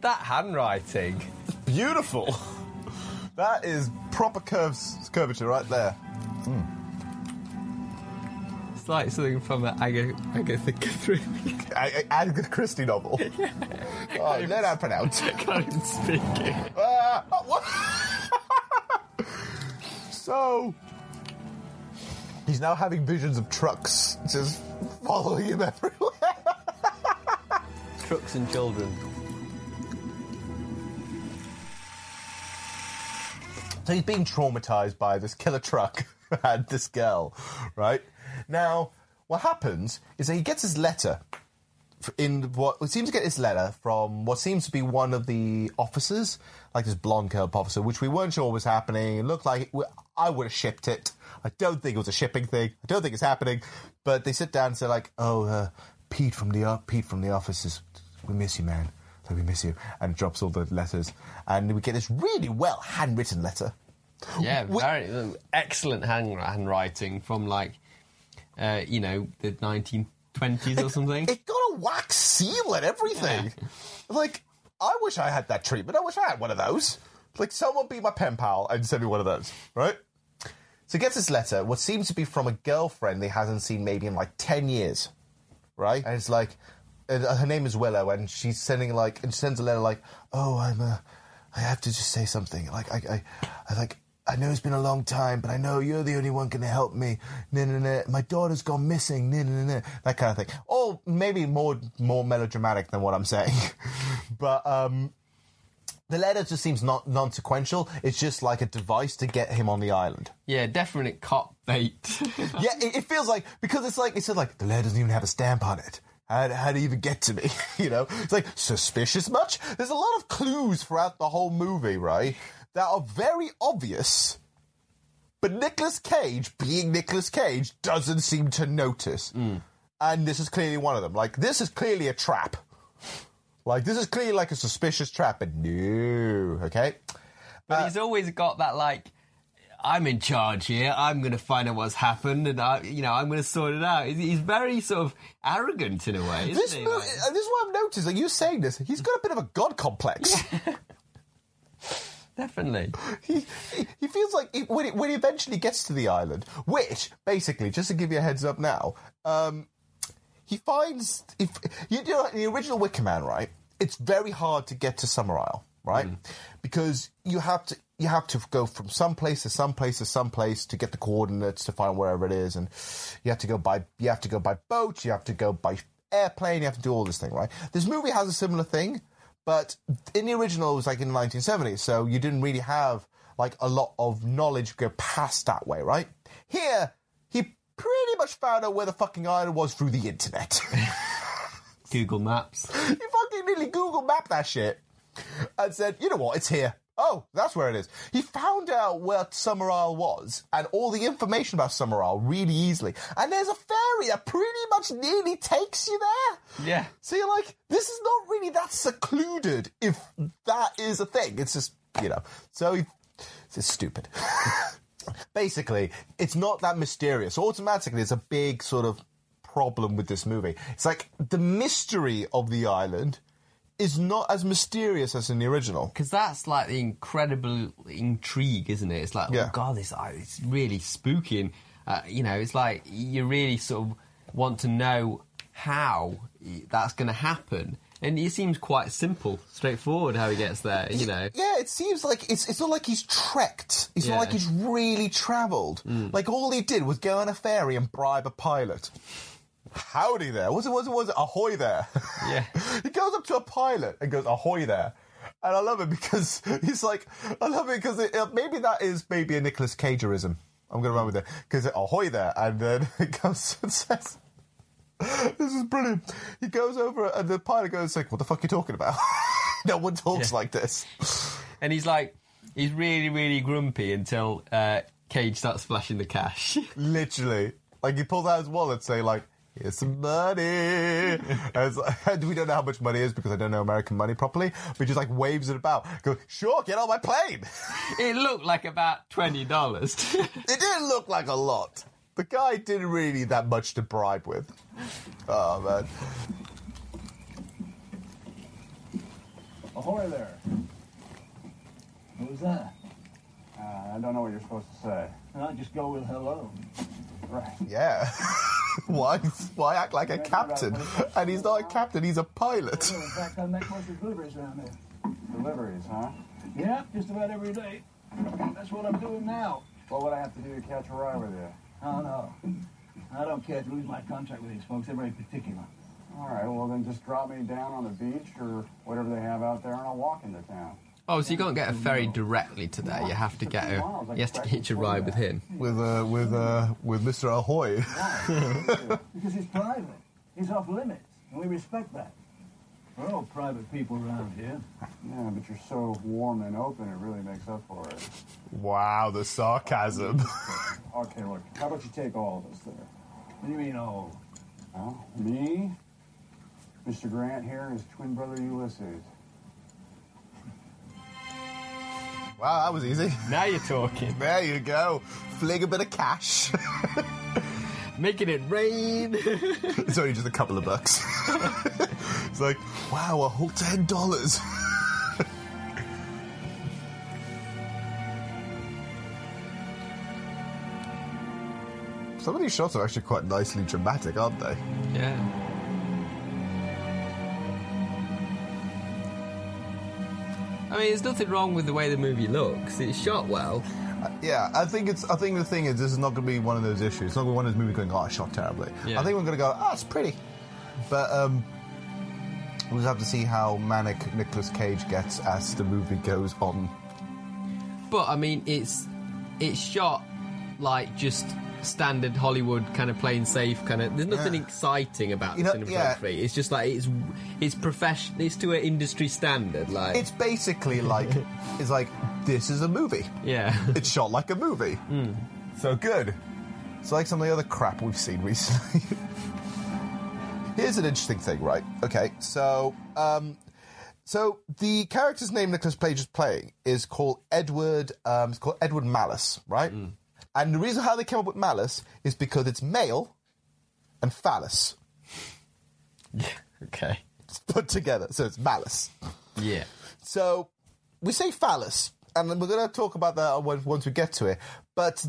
that handwriting. Beautiful. That is proper curves, curvature right there. It's like something from an Aga- Agatha Christie. Agatha Christie novel. Oh, let that pronounce. Can't even speak it. Ah, oh, what? so he's now having visions of trucks just following him everywhere. Trucks and children. So he's being traumatized by this killer truck and this girl, right? Now, what happens is that he gets his letter in what we seems to get his letter from what seems to be one of the officers, like this blonde curl officer, which we weren't sure was happening. It looked like it, I would have shipped it. I don't think it was a shipping thing. I don't think it's happening. But they sit down and say like, "Oh, uh, Pete from the o- Pete from the office is we miss you, man. So we miss you," and drops all the letters, and we get this really well handwritten letter. Yeah, very uh, excellent hand, handwriting from like, uh, you know, the 1920s or something. It got a wax seal and everything. Like, I wish I had that treatment. I wish I had one of those. Like, someone be my pen pal and send me one of those, right? So gets this letter, what seems to be from a girlfriend they hasn't seen maybe in like 10 years, right? And it's like, and her name is Willow, and she's sending like, and she sends a letter like, oh, I'm, uh, I have to just say something. Like, I, I, I like, I know it's been a long time, but I know you're the only one can help me. Nah, nah, nah. My daughter's gone missing. Nah, nah, nah. That kind of thing. Or maybe more, more melodramatic than what I'm saying. but, um, the letter just seems not non-sequential. It's just like a device to get him on the island. Yeah, definite cop bait. yeah, it, it feels like because it's like it said like the letter doesn't even have a stamp on it. How, how to even get to me? you know, it's like suspicious much. There's a lot of clues throughout the whole movie, right? That are very obvious, but Nicolas Cage, being Nicolas Cage, doesn't seem to notice. Mm. And this is clearly one of them. Like this is clearly a trap. Like this is clearly like a suspicious trap, but no, okay. But he's always got that like, I'm in charge here. I'm going to find out what's happened, and I, you know, I'm going to sort it out. He's, very sort of arrogant in a way, isn't This he? movie, Like- uh, this is what I've noticed. Like you saying this, he's got a bit of a god complex. Definitely. he, he he feels like he, when, he, when he eventually gets to the island, which basically, just to give you a heads up now, um, he finds if you know in the original Wicker Man, right? It's very hard to get to Summer Isle, right? Mm. Because you have to you have to go from some place to some place to some place to get the coordinates to find wherever it is, and you have to go by you have to go by boat, you have to go by airplane, you have to do all this thing, right? This movie has a similar thing, but in the original it was like in the 1970s, so you didn't really have like a lot of knowledge to go past that way, right? Here, he pretty much found out where the fucking island was through the internet. Google Maps. Nearly Google mapped that shit and said, you know what, it's here. Oh, that's where it is. He found out where Summer Isle was and all the information about Summer Isle really easily. And there's a ferry that pretty much nearly takes you there. Yeah. So you're like, this is not really that secluded if that is a thing. It's just, you know. So he, it's just stupid. Basically, it's not that mysterious. Automatically, it's a big sort of problem with this movie. It's like the mystery of the island is not as mysterious as in the original. Because that's like the incredible intrigue, isn't it? It's like, Yeah. oh god, this uh, it's really spooky, and uh, you know, it's like you really sort of want to know how that's going to happen, and it seems quite simple, straightforward how he gets there. You know, Yeah, it seems like it's it's not like he's trekked. It's Yeah. not like he's really travelled. Like all he did was go on a ferry and bribe a pilot. Howdy there. Was it was it was it ahoy there? Yeah. he goes up to a pilot and goes ahoy there. And I love it because he's like, I love it because it, uh, maybe that is maybe a Nicolas Cagerism. I'm going to run with it because ahoy there, and then it comes and says, this is brilliant. He goes over and the pilot goes like, "What the fuck are you talking about? no one talks like this." And he's like, he's really, really grumpy until uh, Cage starts flashing the cash. Literally, like he pulls out his wallet, say like. Here's some money. And it's like- we don't know how much money is because I don't know American money properly. But he just like waves it about. Go, sure, get on my plane. it looked like about twenty dollars. It didn't look like a lot. The guy didn't really need that much to bribe with. Oh man. Ahoy there. What was that? Uh, I don't know what you're supposed to say. I'll just go with hello. Right. Yeah. why? Why act like a captain? And he's not a captain. He's a pilot. Oh, in fact, I make most of the deliveries around here. Deliveries, huh? Yeah, just about every day. That's what I'm doing now. What would I have to do to catch a ride with you? Oh, no. I don't care to lose my contract with these folks. They're very particular. All right, well, then just drop me down on the beach or whatever they have out there, and I'll walk into town. Oh, so you can't get a ferry directly to there. You have to get a. You have to hitch a ride with him. With uh, with uh, with Mr. Ahoy. Because he's private. He's off limits, and we respect that. We're all private people around here. Yeah, but you're so warm and open, it really makes up for it. wow, the sarcasm. Okay, look, how about you take all of us there? What do you mean, all? Well, me, Mr. Grant here, and his twin brother Ulysses. Wow, that was easy. Now you're talking. There you go. Fling a bit of cash. Making it rain. it's only just a couple of bucks. it's like, wow, a whole ten dollars. Some of these shots are actually quite nicely dramatic, aren't they? yeah. I mean, there's nothing wrong with the way the movie looks. It's shot well. Yeah, I think it's. I think the thing is, this is not going to be one of those issues. It's not going to be one of those movies going, "Oh, I shot terribly." Yeah. I think we're going to go, "Oh, it's pretty," but um, we'll just have to see how manic Nicolas Cage gets as the movie goes on. But I mean, it's it's shot like just standard Hollywood kind of plain safe kind of. There's nothing Yeah. exciting about You the know, yeah. cinematography. It's just like it's it's professional. It's to an industry standard. Like It's basically like, it's like this is a movie. yeah. It's shot like a movie. So good. It's like some of the other crap we've seen recently. Here's an interesting thing, right? Okay, so um, so the character's name Nicolas Cage is playing is called Edward. Um, it's called Edward Malice, right? And the reason how they came up with Malice is because it's male and phallus Yeah, okay. It's put together, so it's Malice. Yeah. So we say phallus, and then we're going to talk about that once we get to it. But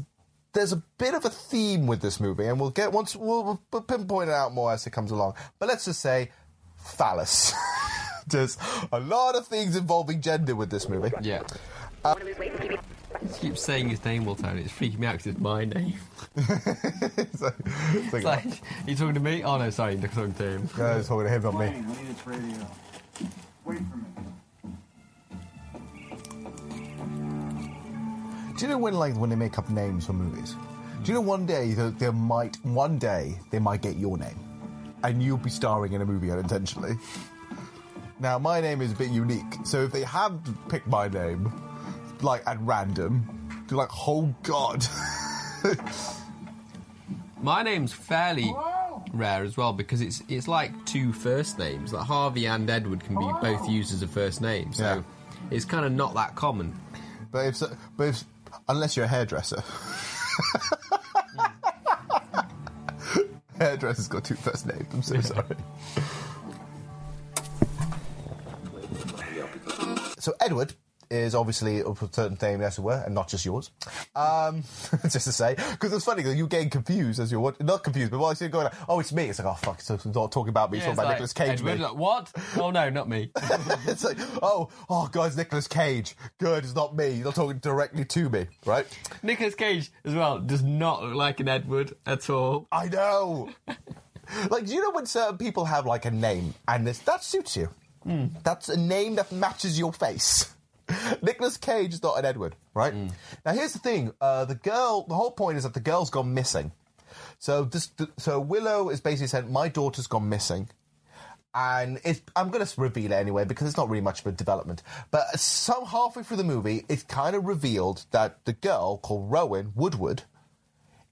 there's a bit of a theme with this movie, and we'll get once we'll, we'll pinpoint it out more as it comes along. But let's just say phallus. There's a lot of things involving gender with this movie. Yeah. He keeps saying his name all the time. It's freaking me out because it's my name. it's like, it's It's like, you talking to me? Oh no, sorry, you're talking to him. no, it's talking to him, not me. We need its radio. Wait for me. Do you know when, like, when they make up names for movies? Do you know one day that there might, one day they might get your name, and you'll be starring in a movie unintentionally. Now, my name is a bit unique, so if they had picked my name, like at random, you're like, oh god. My name's fairly rare as well because it's it's like two first names. Like Harvey and Edward can be oh. both used as a first name, so Yeah. it's kind of not that common. but if, so- but if, unless you're a hairdresser. Hairdresser's got two first names. I'm so sorry. So Edward is obviously a certain name, as it were, and not just yours. Um, just to say, because it's funny that you're getting confused as you're what, not confused, but while you're going, like, oh, it's me. It's like, oh fuck, so it's not talking about me. It's Yeah, talking about it's like, Cage. Edward, like, what? Oh no, not me. it's like, oh, oh, guys, Nicolas Cage. Good, it's not me. You're not talking directly to me, right? Nicolas Cage as well does not look like an Edward at all. I know. like, do you know when certain people have like a name and this that suits you? That's a name that matches your face. Nicolas Cage is not an Edward, right? Now, here's the thing: uh, the girl. The whole point is that the girl's gone missing. So this, so Willow is basically saying, "My daughter's gone missing." And it's, I'm going to reveal it anyway because it's not really much of a development. But some halfway through the movie, it's kind of revealed that the girl called Rowan Woodward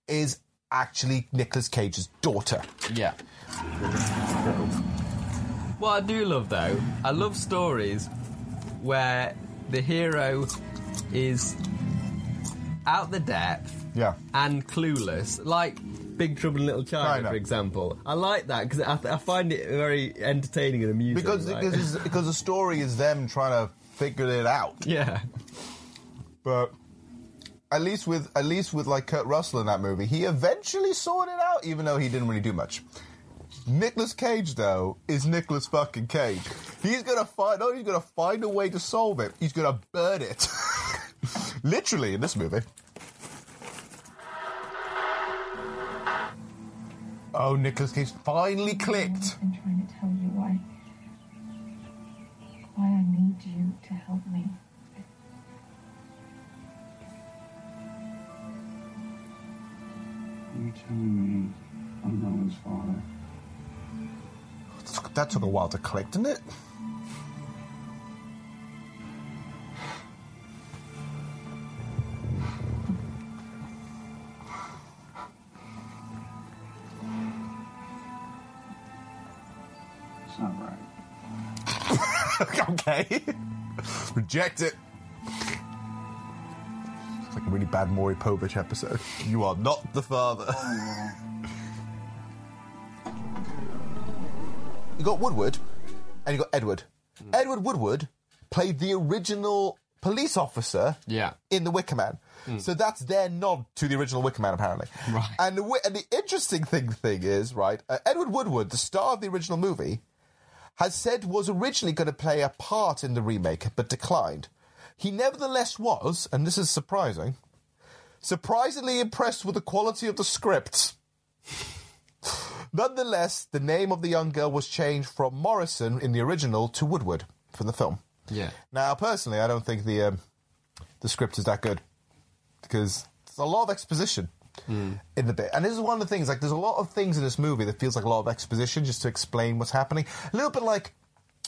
is actually Nicolas Cage's daughter. Yeah. What I do love though, I love stories where the hero is out the depth Yeah. and clueless, like Big Trouble in Little China, for example. I like that because I, I find it very entertaining and amusing. Because because, because the story is them trying to figure it out. yeah, But at least with at least with like Kurt Russell in that movie, he eventually sorted it out, even though he didn't really do much. Nicolas Cage though is Nicolas fucking Cage. He's gonna find no, he's gonna find a way to solve it. He's gonna burn it. Literally in this movie. Oh, Nicolas Cage finally clicked. I've been trying to tell you why. Why I need you to help me. Are you telling me I'm Rowan's father? That took a while to click, didn't it? It's not right. okay. Reject it. It's like a really bad Maury Povich episode. You are not the father. Oh, you got Woodward and you got Edward. Edward Woodward played the original police officer yeah. in The Wicker Man. So that's their nod to the original Wicker Man, apparently. Right. And the, and the interesting thing thing is, right, uh, Edward Woodward, the star of the original movie, has said was originally going to play a part in the remake, but declined. He nevertheless was, and this is surprising, surprisingly impressed with the quality of the script. Nonetheless, the name of the young girl was changed from Morrison in the original to Woodward from the film. Yeah. Now, personally, I don't think the um, the script is that good because there's a lot of exposition in the bit, and this is one of the things. Like, there's a lot of things in this movie that feels like a lot of exposition just to explain what's happening. A little bit like,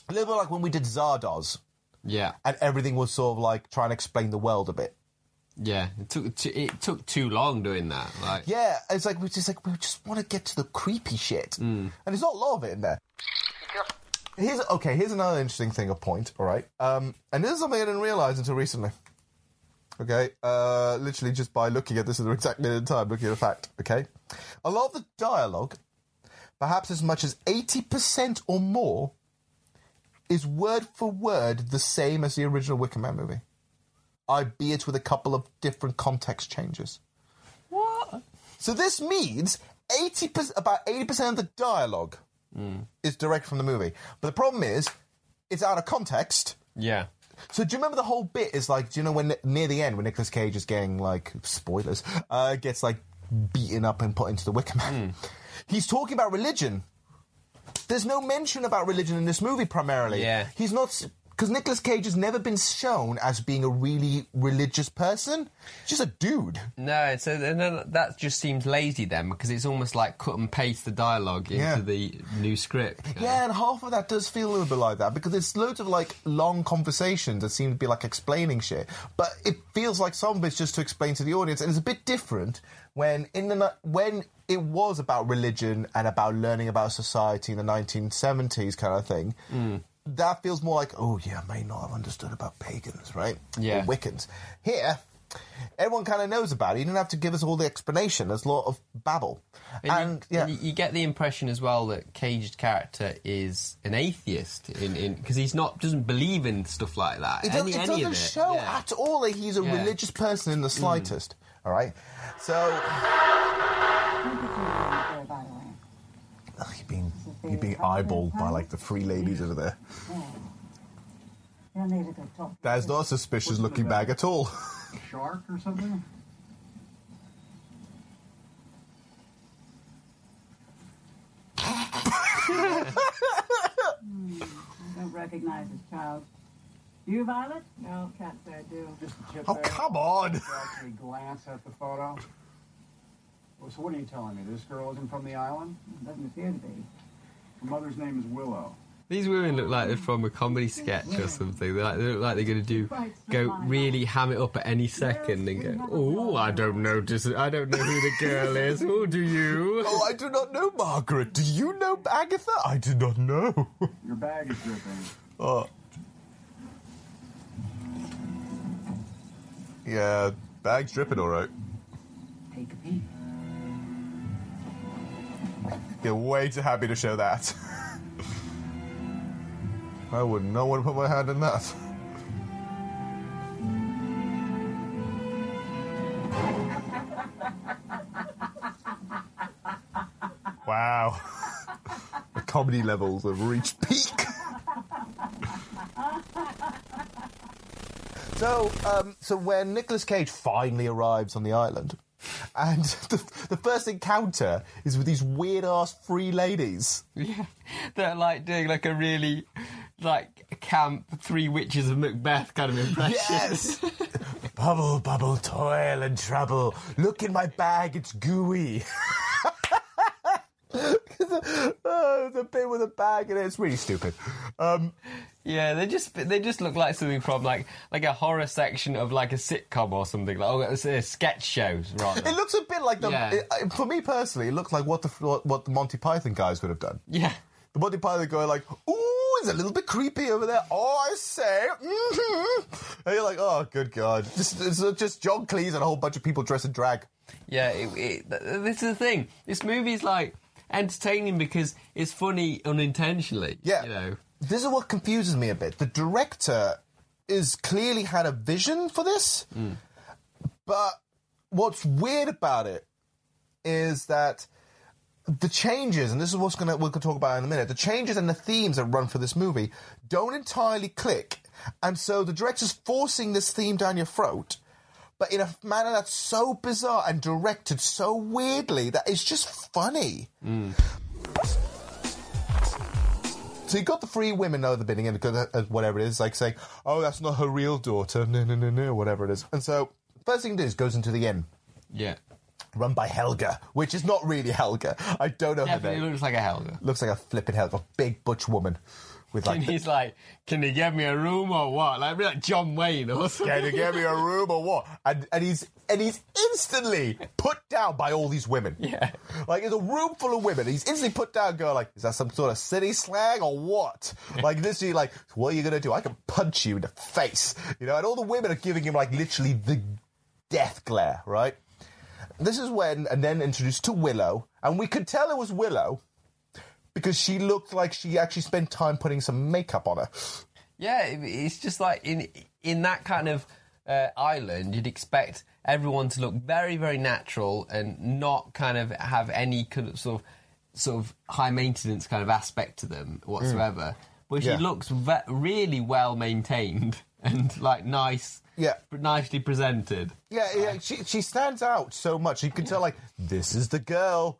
a little bit like when we did Zardoz, Yeah. and everything was sort of like trying to explain the world a bit. Yeah. It took it took too long doing that. Like Yeah, it's like we just like we just want to get to the creepy shit, and there's not a lot of it in there. Here's okay. Here's another interesting thing. A point. All right. Um, and this is something I didn't realize until recently. Okay. Uh, literally just by looking at this at the exact minute in time, looking at a fact. Okay. A lot of the dialogue, perhaps as much as eighty percent or more, is word for word the same as the original Wicker Man movie, albeit with a couple of different context changes. what? So this means eighty percent, about eighty percent of the dialogue is direct from the movie. But the problem is, it's out of context. Yeah. So do you remember the whole bit is like, do you know when near the end when Nicolas Cage is getting like spoilers, uh, gets like beaten up and put into the Wicker Man? He's talking about religion. There's no mention about religion in this movie primarily. Yeah. He's not because Nicolas Cage has never been shown as being a really religious person. He's just a dude. No, so then that just seems lazy then because it's almost like cut and paste the dialogue into Yeah. the new script. Yeah, and half of that does feel a little bit like that because it's loads of like long conversations that seem to be like explaining shit. But it feels like some of it's just to explain to the audience, and it's a bit different when in the when it was about religion and about learning about society in the 1970s kind of thing. Mm. That feels more like, oh yeah, I may not have understood about pagans, right? Yeah. Or Wiccans. Here, everyone kind of knows about it. You don't have to give us all the explanation. There's a lot of babble, And, and, you, yeah. and you- you get the impression as well that Caged character is an atheist in because he's not doesn't believe in stuff like that. It, does, any, it any doesn't of it. show Yeah. at all that he's a Yeah. religious person in the mm. slightest. All right, so Ugh, you're being you're being eyeballed by like the three ladies over there. That is not a suspicious looking bag at all. Shark or something? Hmm, I don't recognize this child. You, Violet? No, can't say I do. Just a chip Oh there. come on! Actually glance at the photo. Well, so what are you telling me? This girl isn't from the island? Doesn't appear to be. Her mother's name is Willow. These women look like they're from a comedy sketch or something. They, like, they look like they're going to do go really ham it up at any second and go. Oh, I don't know. Just I don't know who the girl is. Oh, do you? Oh, I do not know, Margaret. Do you know Agatha? I do not know. Your bag is dripping. Oh. Yeah, bag's dripping all right. Take a peek. You're way too happy to show that. I would not want to put my hand in that. Wow. the comedy levels have reached peak. So, um, so when Nicolas Cage finally arrives on the island, and the, the first encounter is with these weird ass free ladies. Yeah, they're like doing like a really like camp Three Witches of Macbeth kind of impression. Yes! bubble, bubble, toil and trouble. Look in my bag, it's gooey. oh, the bit with a bag in it, it's really stupid. Um, Yeah, they just they just look like something from like like a horror section of like a sitcom or something. Like oh, a sketch shows rather. it looks a bit like the. Yeah. it- for me personally, it looks like what the what, what the Monty Python guys would have done. yeah. The Monty Python guy like, ooh, it's a little bit creepy over there. Oh, I say, mm-hmm. and you're like, oh, good god, just it's just John Cleese and a whole bunch of people dressed in drag. Yeah, it, it, this is the thing. This movie's like entertaining because it's funny unintentionally. Yeah. you know. This is what confuses me a bit. The director is clearly had a vision for this, mm. but what's weird about it is that the changes, and this is what's gonna we're gonna talk about in a minute. The changes and the themes that run for this movie don't entirely click, and so the director's forcing this theme down your throat. But in a manner that's so bizarre and directed so weirdly that it's just funny. Mm. So you got the three women at the beginning, and uh, whatever it is, like saying, "Oh, that's not her real daughter," no, no, no, no, whatever it is. And so first thing it does goes into the inn, Yeah. run by Helga, which is not really Helga. I don't know her Definitely name. looks like a Helga. Looks like a flipping Helga, a big butch woman with like. And the- he's like, "Can you get me a room or what?" Like, like John Wayne or something. Can you get me a room or what? And and he's and he's instantly put down by all these women. Yeah. Like there's a room full of women. He's instantly put down, going like, is that some sort of city slang or what? Like literally, like, what are you gonna do? I can punch you in the face, you know. And all the women are giving him like literally the death glare, right? This is when, and then introduced to Willow, and we could tell it was Willow because she looked like she actually spent time putting some makeup on her. Yeah, it's just like in in that kind of uh, island, you'd expect everyone to look very, very natural and not kind of have any kind of sort of sort of high maintenance kind of aspect to them whatsoever. But she Yeah. looks ve- really well maintained and like nice, Yeah. nicely presented. Yeah, yeah, she she stands out so much. You can tell like this is the girl.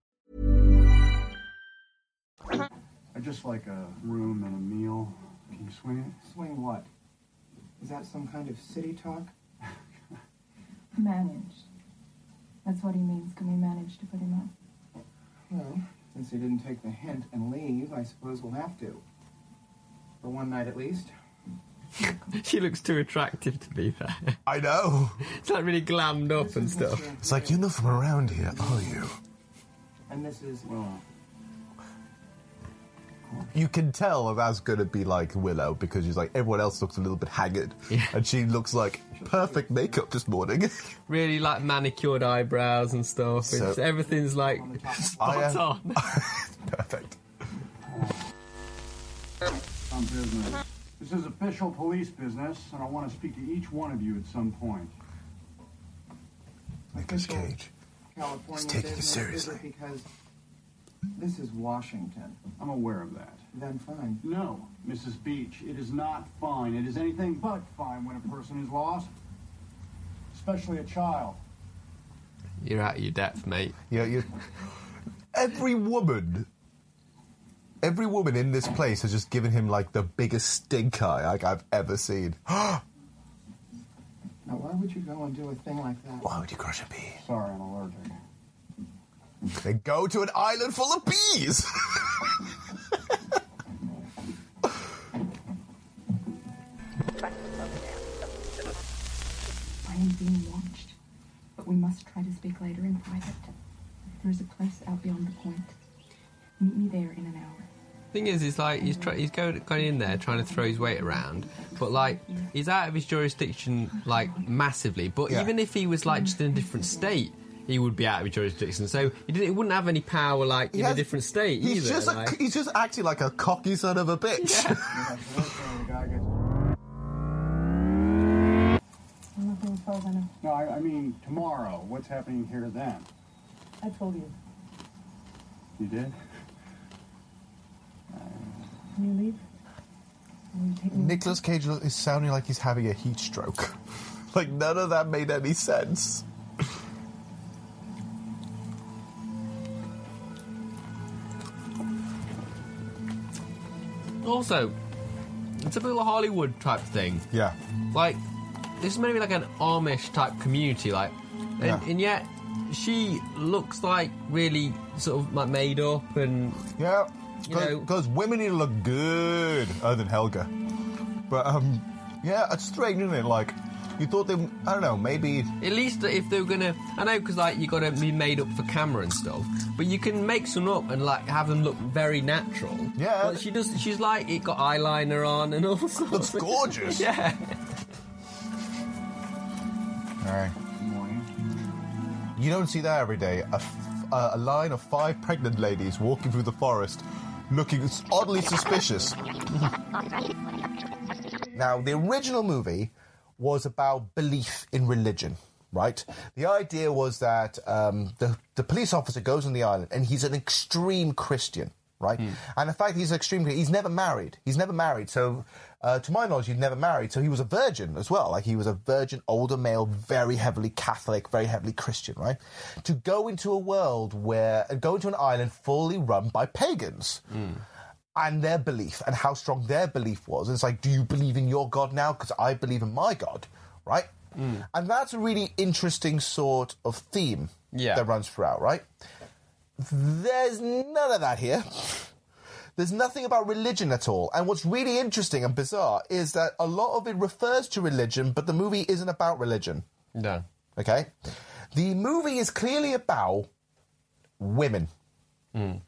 Just like a room and a meal. Can you swing it? Swing what? Is that some kind of city talk? Managed. That's what he means. Can we manage to put him up? Well, since he didn't take the hint and leave, I suppose we'll have to. For one night at least. she looks too attractive to be there. I know. It's like really glammed up and stuff. It's like you're not from around here, are you? And this is well, You can tell that that's going to be like Willow because she's like everyone else looks a little bit haggard, and she looks like perfect makeup this morning. Really like manicured eyebrows and stuff. So- it's, everything's like uh, spot am- on. perfect. On business. This is official police business, and I want to speak to each one of you at some point. Nicolas Cage. California He's taking it seriously. Because this is Washington? I'm aware of that. Then fine. No, Mrs. Beech, it is not fine. It is anything but fine when a person is lost, especially a child. You're out of your depth, mate. Yeah, you. Every woman, every woman in this place has just given him like the biggest stink eye like I've ever seen. Now, why would you go and do a thing like that? Why would you crush a bee? Sorry, I'm allergic. They go to an island full of bees. I am being watched, but we must try to speak later in private. There is a place out beyond the point. Meet me there in an hour. Thing is, it's like he's try- he's going, going in there trying to throw his weight around, but like he's out of his jurisdiction like massively. But Yeah. even if he was like just in a different state, he would be out of his jurisdiction. So he didn't. He wouldn't have any power like in has- a different state He's either. just a, like- he's just acting like a cocky son of a bitch. The guy gets- Nothing further than No, I, I mean tomorrow. What's happening here then? I told you. You did? Can you leave? Will you take? Nicolas Cage is sounding like he's having a heat stroke. like none of that made any sense. Also, it's a bit of a Hollywood type thing. Yeah. Like this is maybe like an Amish type community, like, and, Yeah. and yet she looks like really sort of like made up and Yeah. You know- Because women need to look good, other than Helga. But um, yeah, it's strange, isn't it? Like you thought they, I don't know, maybe At least if they were gonna, I know because like you got to be made up for camera and stuff, but you can make some up and like have them look very natural. Yeah. but she does. She's like it got eyeliner on and all sorts. looks gorgeous. yeah, All right. You don't see that every day. A, f- a- a line of five pregnant ladies walking through the forest, looking oddly suspicious. now, the original movie was about belief in religion. Right. The idea was that um, the the police officer goes on the island and he's an extreme Christian. Right. And in fact, he's extreme. He's never married. He's never married. So, uh, to my knowledge, he's never married. So he was a virgin as well. Like he was a virgin, older male, very heavily Catholic, very heavily Christian. Right. To go into a world where go into an island fully run by pagans and their belief and how strong their belief was. And it's like, do you believe in your God now? Because I believe in my God, right? Mm. And that's a really interesting sort of theme Yeah. that runs throughout, right? There's none of that here. There's nothing about religion at all. And what's really interesting and bizarre is that a lot of it refers to religion, but the movie isn't about religion. no. Okay? The movie is clearly about women. Mm.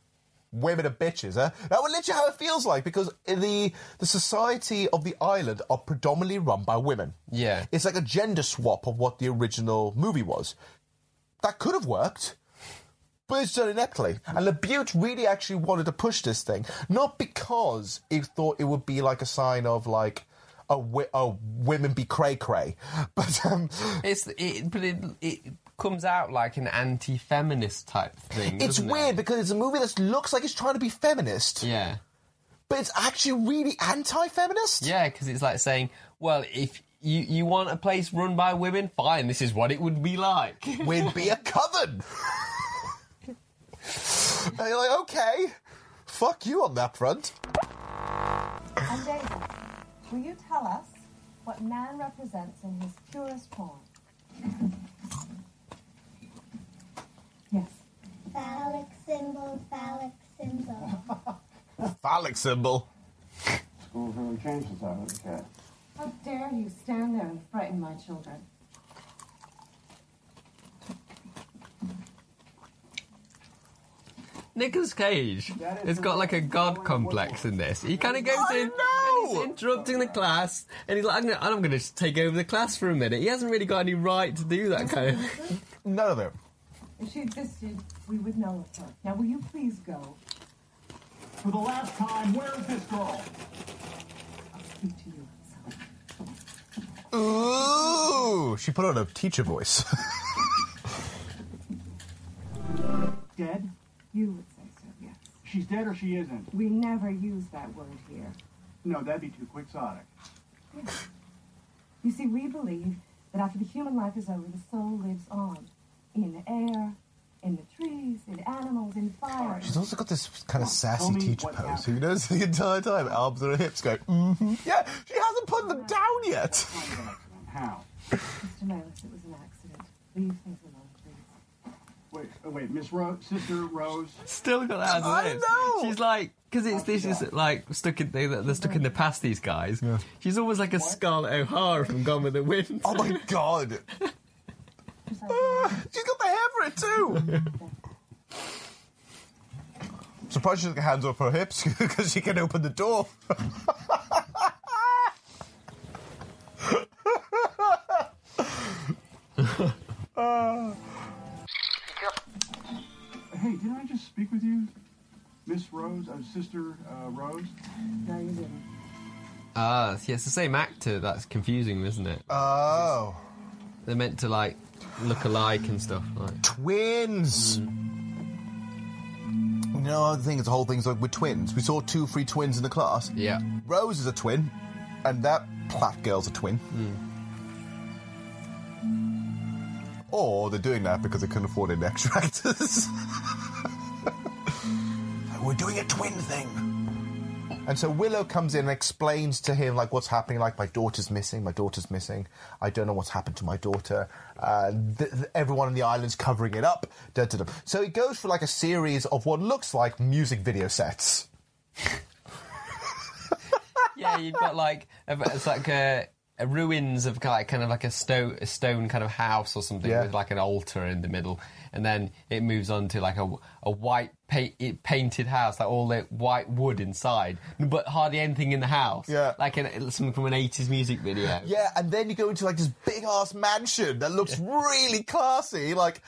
Women are bitches, huh? That was literally how it feels like because the the society of the island are predominantly run by women. Yeah. It's like a gender swap of what the original movie was. That could have worked, but it's done ineptly. And LaBute really actually wanted to push this thing, not because he thought it would be like a sign of like, oh, wi- oh women be cray cray, but um, It's it, but it it comes out like an anti-feminist type thing. it's weird It? because it's a movie that looks like it's trying to be feminist, Yeah. but it's actually really anti-feminist. Yeah, because it's like saying, well, if you, you want a place run by women, fine, this is what it would be like. We'd be a coven. and you're like, okay, fuck you on that front. And David, will you tell us what man represents in his purest form? Yes. Phallic symbol, phallic symbol. Phallic symbol. Schools really changed since I was a kid. dare you stand there and frighten my children? Nicholas Cage has got like a god complex in this. He kind of goes in and he's interrupting the class, and he's like, "I'm gonna, I'm gonna just take over the class for a minute." He hasn't really got any right to do that kind of. None of it. If she existed, we would know of her. Now, will you please go? For the last time, where is this girl? I'll speak to you. Ooh, she put on a teacher voice. Dead? You would say so, yes. She's dead or she isn't? We never use that word here. No, that'd be too quixotic. You see, we believe that after the human life is over, the soul lives on. In the air, in the trees, in animals, in fire. She's also got this kind of sassy teacher pose. Who knows the entire time? Arms on her hips going, mm-hmm. Yeah, she hasn't put them down yet. How? Mr. Melis, it was an accident. Leave things alone, please. Wait, oh, wait, Miss Rose, Sister Rose. Still got that as I it is. know! She's like, because it's this is like stuck in they, they're stuck in the past. These guys. Yeah. She's almost like a Scarlett O'Hara from Gone with the Wind. Oh my god. Ah, she's got the hair for it too. I'm Surprised she doesn't get hands off her hips because she can open the door. Ah. Hey, didn't I just speak with you? Miss Rose, uh, Sister uh, Rose? No, you didn't. Ah, yeah, it's the same actor. That's confusing, isn't it? Oh. They're meant to like look alike and stuff. Like. Twins. Hmm. You know, the thing is, the whole thing's like we're twins. We saw two free twins in the class. Yeah. Rose is a twin, and that Platt girl's a twin. Hmm. Or they're doing that because they couldn't afford any extra actors. We're doing a twin thing. And so Willow comes in and explains to him like what's happening. Like my daughter's missing. My daughter's missing. I don't know what's happened to my daughter. Uh, th- th- everyone on the island's covering it up. Da, da, da. So it goes for like a series of what looks like music video sets. yeah, you've got like it's like a, a ruins of like kind of like a stone a stone kind of house or something Yeah. with like an altar in the middle, and then it moves on to like a, a white pa- painted house, like all the white wood inside, but hardly anything in the house. Yeah. like an, something from an eighties music video. Yeah, and then you go into like this big ass mansion that looks really classy. Like,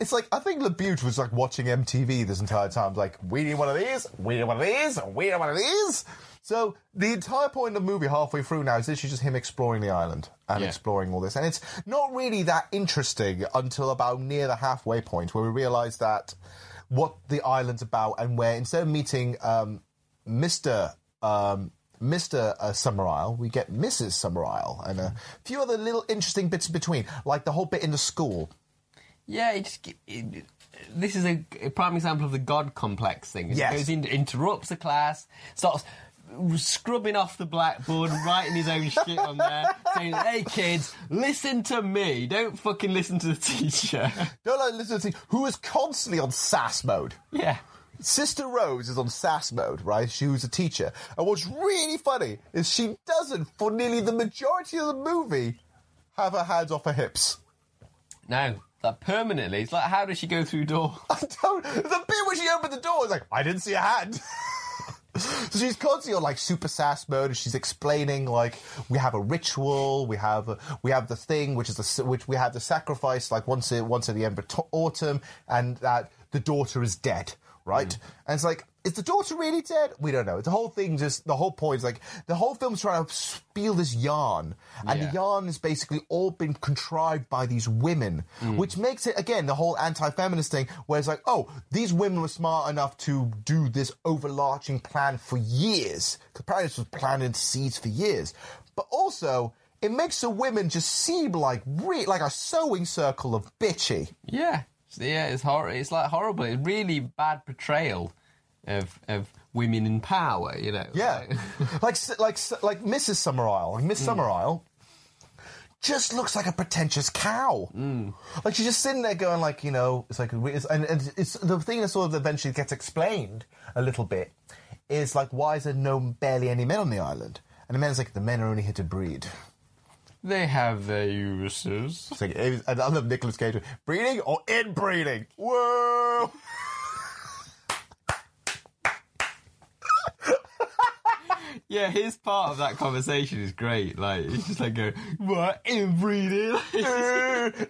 it's like I think LaBute was like watching MTV this entire time. Like, we need one of these, we need one of these, we need one of these. So the entire point of the movie, halfway through now, is literally just him exploring the island and Yeah. exploring all this, and it's not really that interesting until about near the halfway point where we realise that what the island's about, and where instead of meeting um, Mister. Um, Mr. Uh, Summer Isle, we get Mrs. Summer Isle, and a few other little interesting bits in between, like the whole bit in the school. Yeah, it just, it, this is a, a prime example of the God complex thing. It Yes. goes in, interrupts the class, starts scrubbing off the blackboard, writing his own shit on there, saying, "Hey kids, listen to me. Don't fucking listen to the teacher." Don't like listen to the teacher who is constantly on sass mode. Yeah. Sister Rose is on sass mode, right? She was a teacher. And what's really funny is she doesn't, for nearly the majority of the movie, have her hands off her hips. No, like permanently. It's like, how does she go through door? I don't. The bit where she opened the door is like, I didn't see a hand. so she's constantly on like super sass mode, and she's explaining like we have a ritual, we have a, we have the thing which is the which we have the sacrifice like once a, once at the end of autumn, and that the daughter is dead, right? Mm. And it's like. Is the daughter really dead? We don't know. The whole thing just, the whole point is like, the whole film's trying to spiel this yarn. And Yeah. the yarn has basically all been contrived by these women, Mm. which makes it, again, the whole anti feminist thing, where it's like, oh, these women were smart enough to do this overarching plan for years. Because apparently this was planted seeds for years. But also, it makes the women just seem like re- like a sewing circle of bitchy. Yeah, yeah. It's hor- It's like horrible. It's really bad portrayal of of women in power. You know. Yeah, like like like Mrs. Summer Isle, like Miss mm. Summer Isle, just looks like a pretentious cow. Mm. Like she's just sitting there going, like you know, it's like, it's, and, and it's the thing that sort of eventually gets explained a little bit is like, why is there no barely any men on the island? And the men's like, the men are only here to breed. They have their uses. It's like, I love Nicolas Cage. Breeding or inbreeding? Whoa! Yeah, his part of that conversation is great. Like, it's just like, go, what, inbreeding?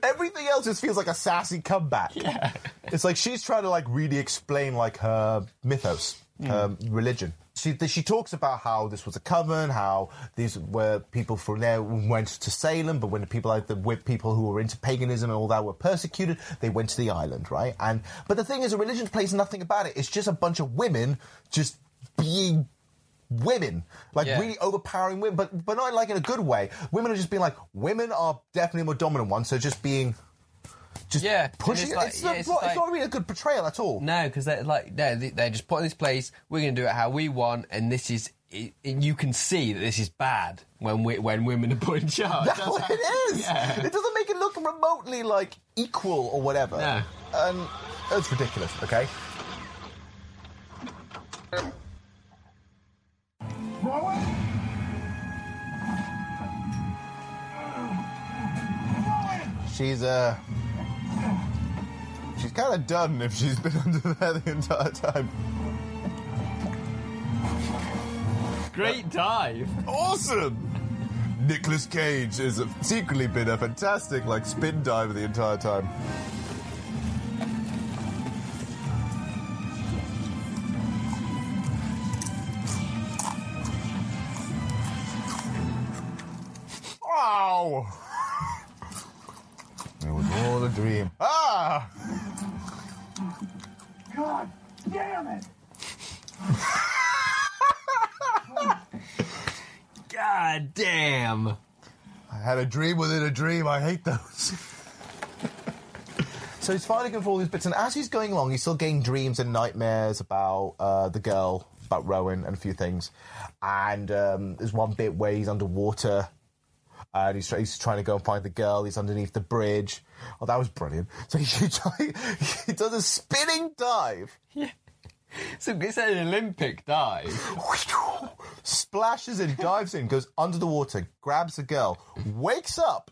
Everything else just feels like a sassy comeback. Yeah. It's like she's trying to like really explain like her mythos, her hmm. religion. She she talks about how this was a coven, how these were people from there went to Salem, but when the people like the with people who were into paganism and all that were persecuted, they went to the island, right? And but the thing is, a religion plays nothing about it. It's just a bunch of women just being women, like Yeah. really overpowering women, but but not like in a good way. Women are just being like women are definitely more dominant ones, so just being just Yeah, pushing. it's like- It's, yeah, not, it's it's like- not really a good portrayal at all. No, because they're like they're, they're just put in this place. We're going to do it how we want, and this is. It, it- you can see that this is bad when we, when women are put in charge. That's what how- it is. Yeah. It doesn't make it look remotely like equal or whatever. No. And it's ridiculous. Okay. She's uh She's kind of done if she's been under there the entire time. Great dive. Awesome. Nicolas Cage has secretly been a fantastic like spin diver the entire time. Wow! It was all a dream. Ah! God damn it! God damn. I had a dream within a dream. I hate those. so he's finally going through all these bits, and as he's going along, he's still getting dreams and nightmares about uh, the girl, about Rowan, and a few things. And um, there's one bit where he's underwater. And he's, he's trying to go and find the girl. He's underneath the bridge. Oh, that was brilliant. So he, he does a spinning dive. So it's an Olympic dive. splashes in, dives in, goes under the water, grabs the girl, wakes up,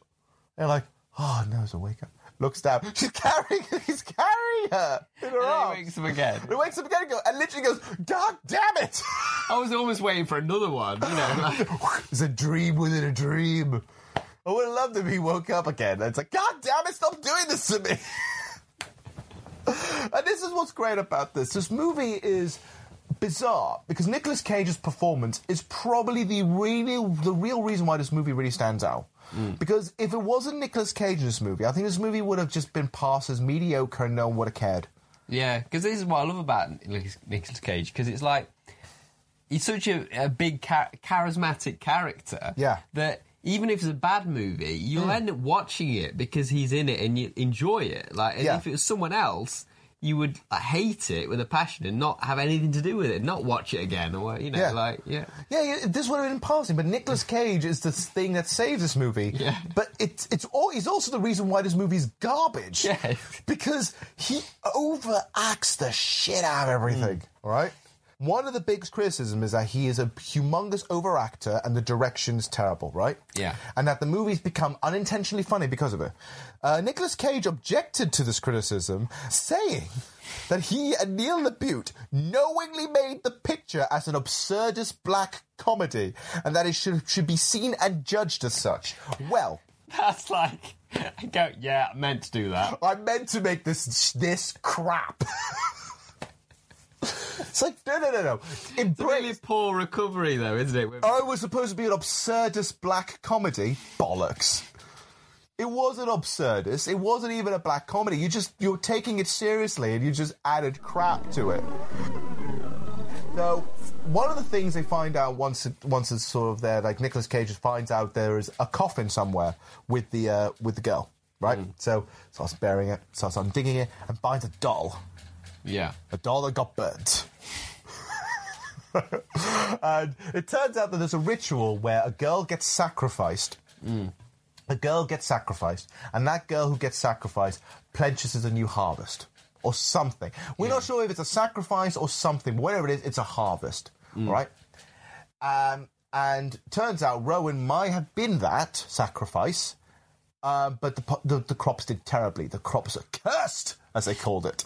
and like, oh no, it's a wake up. Looks down. She's carrying. He's carrying her in her And arms. he wakes up again. He wakes up again and, and literally goes, God damn it! I was almost waiting for another one. You know, it's a dream within a dream. I would have loved if he woke up again. And it's like, God damn it! Stop doing this to me. and this is what's great about this. This movie is bizarre because Nicolas Cage's performance is probably the real the real reason why this movie really stands out. Because if it wasn't Nicolas Cage in this movie, I think this movie would have just been passed as mediocre and no one would have cared. Yeah, because this is what I love about Nic- Nicolas Cage because it's like he's such a, a big cha- charismatic character. Yeah. that even if it's a bad movie, you'll Mm. end up watching it because he's in it and you enjoy it. Like, and Yeah. if it was someone else. You would hate it with a passion and not have anything to do with it, not watch it again, or you know, Yeah. like yeah, Yeah, yeah, this would have been passing, but Nicolas Cage is the thing that saves this movie. Yeah. But it's it's all, he's also the reason why this movie's garbage. Yeah. Because he overacts the shit out of everything. Mm. All right. One of the biggest criticisms is that he is a humongous overactor and the direction's terrible, right? Yeah. And that the movies become unintentionally funny because of it. Uh, Nicolas Cage objected to this criticism, saying that he and Neil LaBute knowingly made the picture as an absurdist black comedy and that it should, should be seen and judged as such. Well, that's like, I go, yeah, I meant to do that. I meant to make this this crap. it's like no, no, no, no. It's a really poor recovery, though, isn't it? I was supposed to be an absurdist black comedy. Bollocks. It wasn't absurdist. It wasn't even a black comedy. You just you're taking it seriously and you just added crap to it. So one of the things they find out once once it's sort of there, like Nicolas Cage just finds out there is a coffin somewhere with the uh, with the girl, right? So starts burying it, starts undigging it, and finds a doll. Yeah. A doll that got burnt. and it turns out that there's a ritual where a girl gets sacrificed. A girl gets sacrificed, and that girl who gets sacrificed pledges as a new harvest or something. We're not sure if it's a sacrifice or something, but whatever it is, it's a harvest, right? Um, And turns out Rowan might have been that sacrifice, uh, but the, the the crops did terribly. The crops are cursed, as they called it.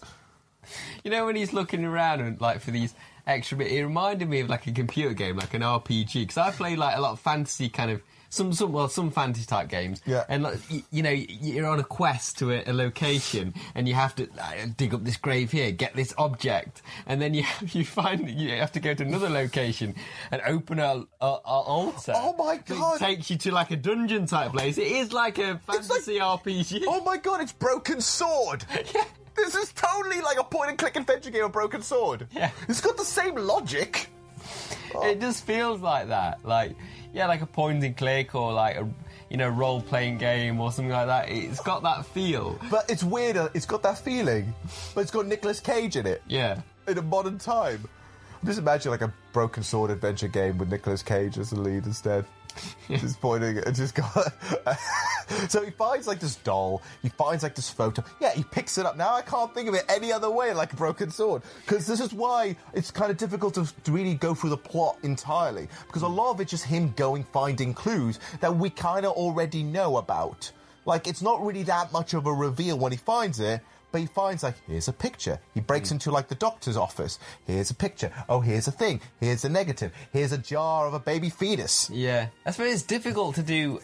You know when he's looking around and like for these extra bit, it reminded me of like a computer game, like an RPG. Because I play like a lot of fantasy kind of some some well some fantasy type games. Yeah. And like you, you know you're on a quest to a, a location and you have to uh, dig up this grave here, get this object, and then you you find you have to go to another location and open a, a, a altar. Oh my God. takes you to like a dungeon type place. It is like a fantasy RPG. Oh my god, it's Broken Sword! yeah. This is totally like a point and click adventure game of Broken Sword. Yeah. It's got the same logic. It just feels like that. Like, yeah, like a point and click or like a, you know, role playing game or something like that. It's got that feel. But it's weirder, it's got that feeling, but it's got Nicolas Cage in it. Yeah. In a modern time. Just imagine like a Broken Sword adventure game with Nicolas Cage as the lead instead. just pointing just got. so he finds like this doll. He finds like this photo. Yeah, he picks it up. Now I can't think of it any other way like a broken sword because this is why it's kind of difficult to, to really go through the plot entirely because a lot of it's just him going finding clues that we kind of already know about. Like it's not really that much of a reveal when he finds it. But he finds like here's a picture. He breaks hmm. into like the doctor's office. Here's a picture. Oh, here's a thing. Here's a negative. Here's a jar of a baby fetus. Yeah. I suppose it's difficult to do.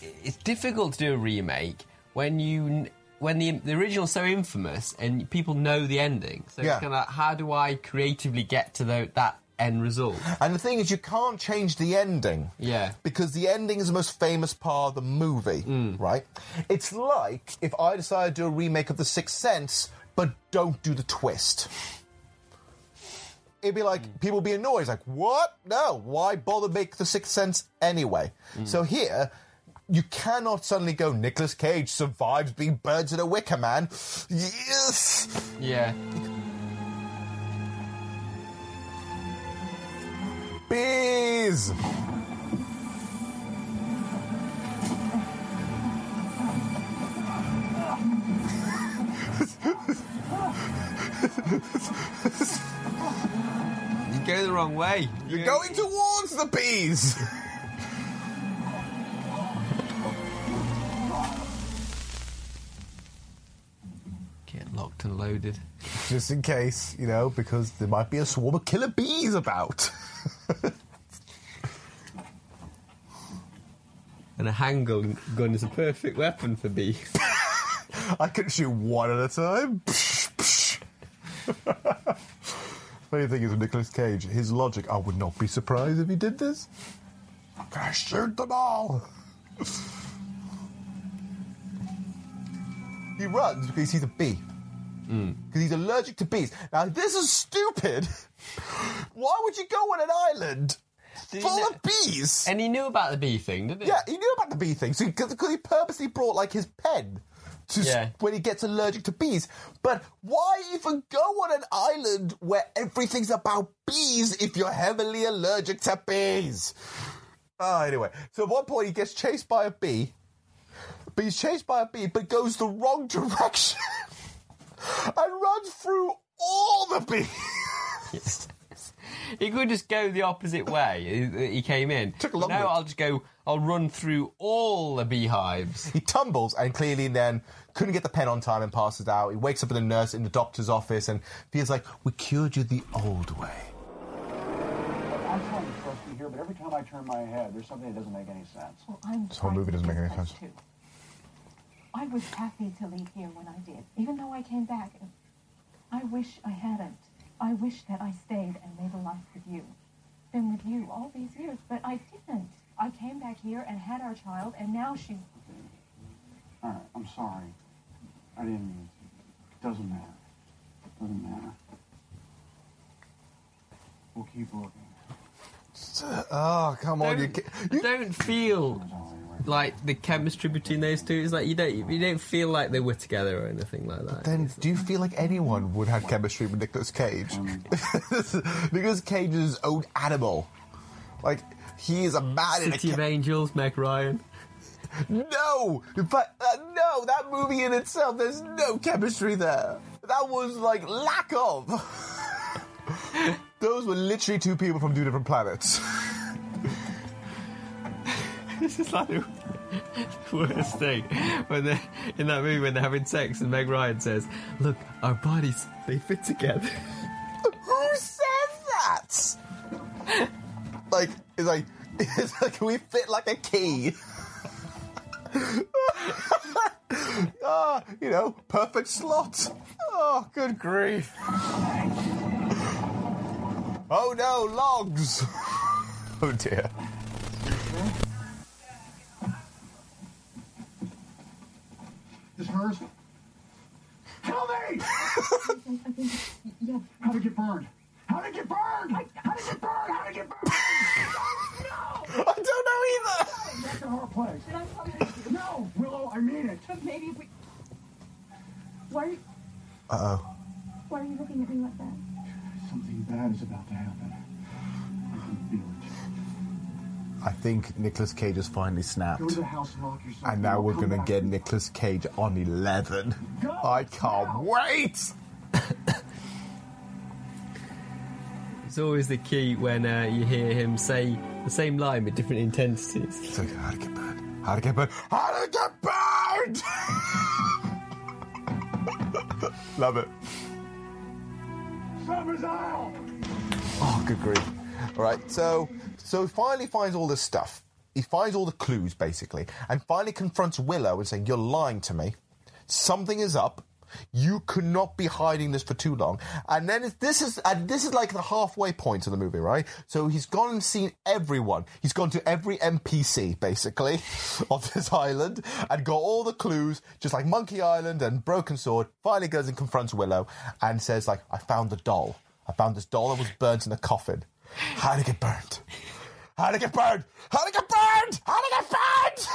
It's difficult to do a remake when you. When the, the original's so infamous and people know the ending, so Yeah. it's kind of like, how do I creatively get to the, that end result? And the thing is, you can't change the ending. Yeah. Because the ending is the most famous part of the movie, hmm. right? It's like if I decided to do a remake of The Sixth Sense, but don't do the twist. It'd be like hmm. people would be annoyed, like, what? No, why bother make The Sixth Sense anyway? Hmm. So here, you cannot suddenly go, Nicolas Cage survives being burned to a Wicker Man. Yes! Yeah. Bees! You go the wrong way. You're going towards the bees! Get locked and loaded. Just in case, you know, because there might be a swarm of killer bees about. And a handgun gun is a perfect weapon for bees. I can shoot one at a time. Funny thing is with Nicolas Cage, his logic, I would not be surprised if he did this. Can I'm shoot them all. he runs because he's a bee. Mm. Because he's allergic to bees. Now, this is stupid. Why would you go on an island Did full know- of bees? And he knew about the bee thing, didn't he? Yeah, he knew about the bee thing. So because he purposely brought like his pen to Yeah. when he gets allergic to bees. But why even go on an island where everything's about bees if you're heavily allergic to bees? Oh, anyway, so at one point he gets chased by a bee. But he's chased by a bee, but goes the wrong direction and runs through all the bees. He could just go the opposite way. He, he came in. Took a long No, route. I'll just go. I'll run through all the beehives. He tumbles and clearly then couldn't get the pen on time and passes out. He wakes up in the nurse in the doctor's office and feels like we cured you the old way. I'm trying to trust you here, but every time I turn my head, there's something that doesn't make any sense. Well, I'm This whole movie doesn't make any sense. too. I was happy to leave here when I did, even though I came back. I wish I hadn't. I wish that I stayed and made a life with you. Been with you all these years, but I didn't. I came back here and had our child, and now she's. All right, I'm sorry. I didn't mean to. It doesn't matter. Doesn't matter. We'll keep looking. Oh, come on. You, Don't, ca- I don't feel like the chemistry between those two is like you don't you don't feel like they were together or anything like that. then do you feel like anyone would have chemistry with Nicolas Cage? Nicolas Cage is his own animal. Like, he is a man in a City of ca- Angels, Meg Ryan. No! but uh, no, that movie in itself, there's no chemistry there. That was like lack of. Those were literally two people from two different planets. this is like the worst thing when they in that movie when they're having sex and Meg Ryan says, "Look, our bodies they fit together." Who says that? like, it's like, it's like we fit like a key. Ah, you know, perfect slot. Oh, good grief. Oh no, logs. oh dear. This hers? Tell me! Yeah. How'd it get burned? How'd it get burned? How'd it get burned? How'd it get burned? no! I don't know either. That's a hard place. No, Willow, I mean it. But maybe if we. Why are you, Uh oh. why are you looking at me like that? Something bad is about to happen. I think Nicolas Cage has finally snapped. Go to the house and lock yourself. And now we're going to get Nicolas Cage on 11. I can't wait! It's always the key when uh, you hear him say the same line with different intensities. It's like, how to get burned? How to get burned? How to get burned? Love it. Summer's Isle! Oh, good grief. All right, so so he finally finds all this stuff. He finds all the clues, basically, and finally confronts Willow and saying, You're lying to me. Something is up. You could not be hiding this for too long. And then this is and this is like the halfway point of the movie, right? So he's gone and seen everyone. He's gone to every NPC basically of this island and got all the clues, just like Monkey Island and Broken Sword. Finally goes and confronts Willow and says, like, I found the doll. I found this doll that was burnt in a coffin. How did it get burnt? How'd it get burned? How'd it get burned? How'd it get burned?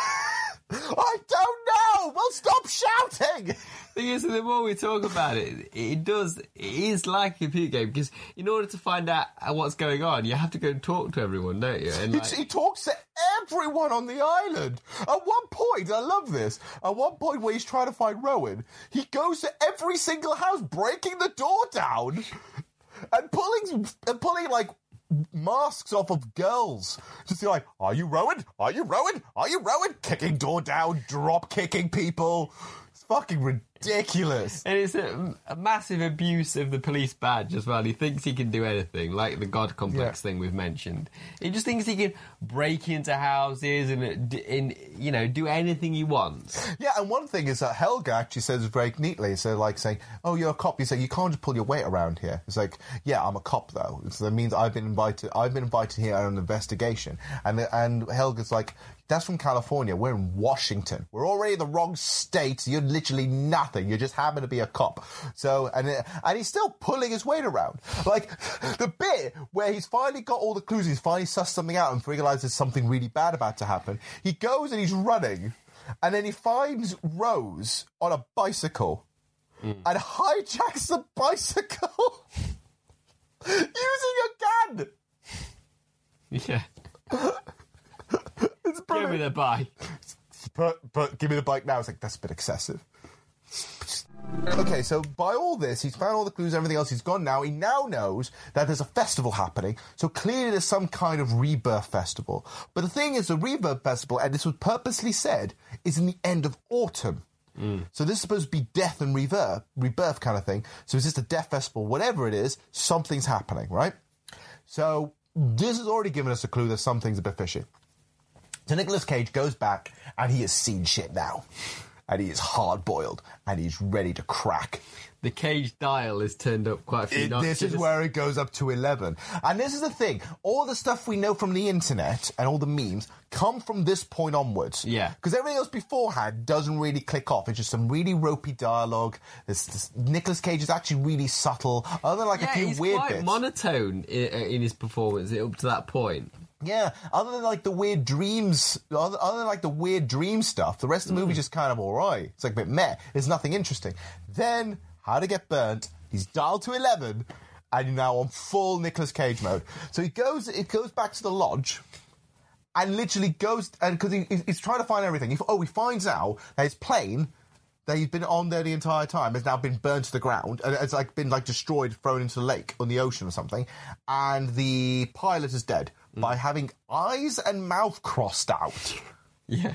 I don't know. Well, stop shouting. thing is, the more we talk about it, it does. It is like a computer game because in order to find out what's going on, you have to go and talk to everyone, don't you? And He- like, he talks to everyone on the island. At one point, I love this. At one point, where he's trying to find Rowan, he goes to every single house, breaking the door down and pulling and pulling like masks off of girls. Just like, "Are you Rowan? Are you Rowan? Are you Rowan?" Kicking door down, drop kicking people. It's fucking ridiculous. And it's a, a massive abuse of the police badge as well. He thinks he can do anything, like the God complex thing we've mentioned. He just thinks he can break into houses and, uh, d- in, you know, do anything he wants. Yeah, and one thing is that Helga actually says very neatly. So, like saying, "Oh, you're a cop." You say you can't just pull your weight around here. It's like, yeah, I'm a cop though. So that means I've been invited. I've been invited here on an investigation. And and Helga's like, "That's from California. We're in Washington. We're already in the wrong state. You're literally nothing. You just happen to be a cop." So and it- and he's still pulling his weight around. Like the bit where he's finally got all the clues. He's finally sussed something out and realizes something really bad about to happen. He goes and he's running. And then he finds Rose on a bicycle hmm. and hijacks the bicycle using a gun. Yeah. It's Give me the bike. But, but give me the bike now. It's like, that's a bit excessive. Okay, so by all this, he's found all the clues, everything else. He's gone now. He now knows that there's a festival happening. So clearly, there's some kind of rebirth festival. But the thing is, the rebirth festival, and this was purposely said, is in the end of autumn. Mm. So this is supposed to be death and rebirth, rebirth kind of thing. So it's just a death festival? Whatever it is, something's happening, right? So this has already given us a clue that something's a bit fishy. So Nicolas Cage goes back and he has seen shit now. And he is hard boiled and he's ready to crack. The cage dial is turned up quite a few It- notches. this is where it goes up to 11. And this is the thing all the stuff we know from the internet and all the memes come from this point onwards. Yeah. Because everything else beforehand doesn't really click off. It's just some really ropey dialogue. This, this Nicolas Cage is actually really subtle, other than like yeah, a few he's weird quite bits. monotone in, uh, in his performance up to that point. Yeah, other than like the weird dreams, other, other than like the weird dream stuff, the rest of the Mm. movie's just kind of alright. It's like a bit meh. There's nothing interesting. Then, How to Get Burnt, he's dialed to 11, and you're now on full Nicolas Cage mode. So he goes, it goes back to the lodge, and literally goes, and because he, he's trying to find everything. He, oh, he finds out that his plane that he's been on there the entire time has now been burned to the ground and it's like been like destroyed, thrown into the lake or the ocean or something, and the pilot is dead by having eyes and mouth crossed out. Yeah.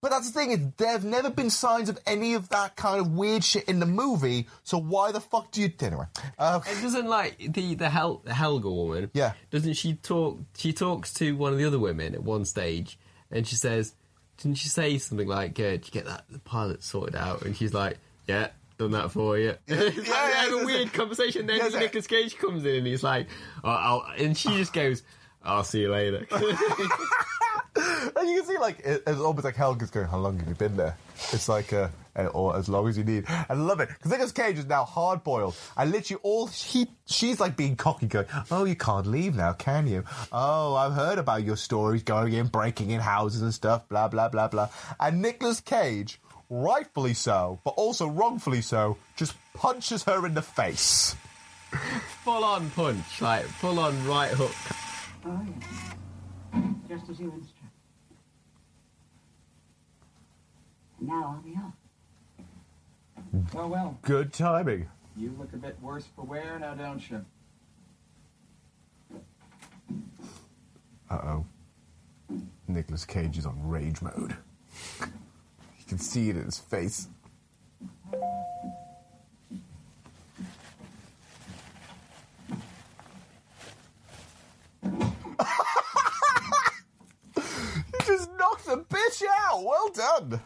But that's the thing, is there have never been signs of any of that kind of weird shit in the movie, so why the fuck do you... Anyway. Uh, It doesn't like the the, Hel- the Helga woman. Yeah. Doesn't she talk? She talks to one of the other women at one stage, and she says, "Didn't she say something like, uh, did you get that the pilot sorted out?" And she's like, "Yeah." Done that for you. Yeah, yeah, have yeah, a weird conversation. Then yeah, yeah. Nicolas Cage comes in and he's like, oh, I'll, and she just goes, "I'll see you later." And you can see, like, it, it's almost like Helga's going, How long have you been there? It's like, uh, uh, or as long as you need. I love it. Because Nicolas Cage is now hard boiled. And literally, all he, she's like being cocky, going, Oh, you can't leave now, can you? Oh, I've heard about your stories going in, breaking in houses and stuff, blah, blah, blah, blah. And Nicolas Cage, rightfully so, but also wrongfully so, just punches her in the face. full on punch, like full on right hook. Oh, yes. Just as you instruct. Now I'll be off. Well, well, Good timing. you look a bit worse for wear now, don't you? Uh oh. Nicolas Cage is on rage mode. You can see it in his face. You just knocked the bitch out. Well done.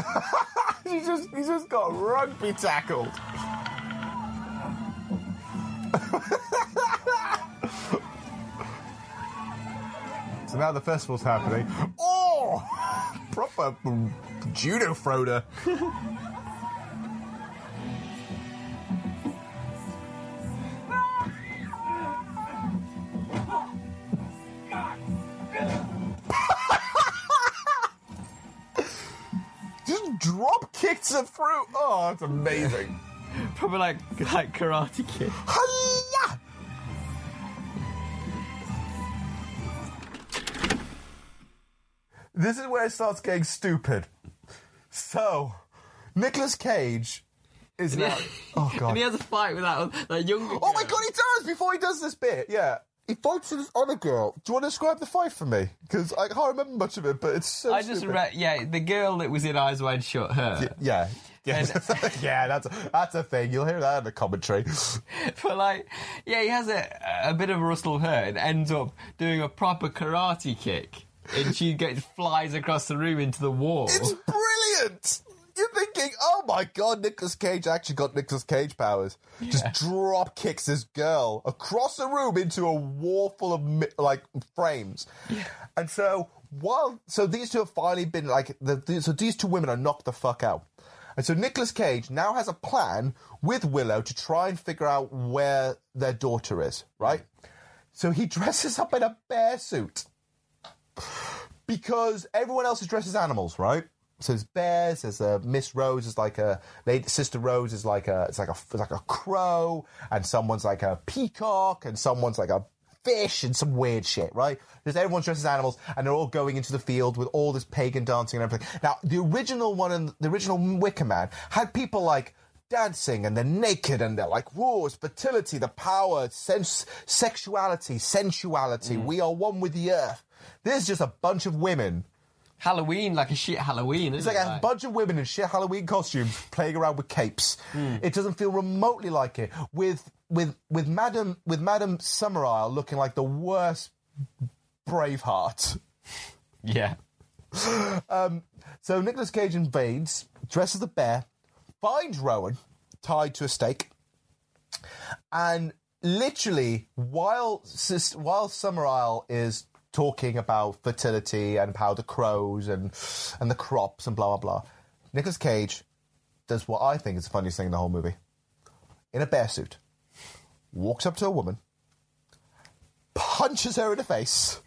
he just he just got rugby tackled. so now the festival's happening. Oh, proper judo Froda. Just drop kicks her through. Oh, that's amazing. Probably like like Karate Kid. Hiya! This is where it starts getting stupid. So, Nicolas Cage is now. Oh god! And he has a fight with that, that younger Oh my god, he does! Before he does this bit, yeah. He fights with this other girl. Do you want to describe the fight for me? Because I can't remember much of it, but it's so I just read, yeah, the girl that was in Eyes Wide Shut, her. Yeah. Yeah, yeah, that's a, that's a thing. You'll hear that in the commentary. But like, yeah, he has a, a bit of a rustle hair and ends up doing a proper karate kick, and she gets flies across the room into the wall. It's brilliant. You're thinking, oh my god, Nicolas Cage actually got Nicolas Cage powers. Just drop kicks this girl across the room into a wall full of like frames. And so while so these two have finally been like the, the- so these two women are knocked the fuck out. And so Nicolas Cage now has a plan with Willow to try and figure out where their daughter is, right? So he dresses up in a bear suit because everyone else is dressed as animals, right? So there's bears. There's a Miss Rose is like a lady. Sister Rose is like a it's like a it's like a crow, and someone's like a peacock, and someone's like a fish, and some weird shit, right? Because everyone's dressed as animals, and they're all going into the field with all this pagan dancing and everything. Now the original one and the original Wicker Man had people like dancing and they're naked and they're like, whoa, it's fertility, the power, sense, sexuality, sensuality. Mm. We are one with the earth. There's just a bunch of women. Halloween, like a shit Halloween. It's like it? a bunch of women in shit Halloween costumes playing around with capes. It doesn't feel remotely like it. With with with Madam with Madam Summerisle looking like the worst Braveheart. yeah. Um, so Nicolas Cage invades, dresses the bear, finds Rowan tied to a stake, and literally while while Summerisle is talking about fertility and how the crows and and the crops and blah blah blah, Nicolas Cage does what I think is the funniest thing in the whole movie. In a bear suit, walks up to a woman, punches her in the face.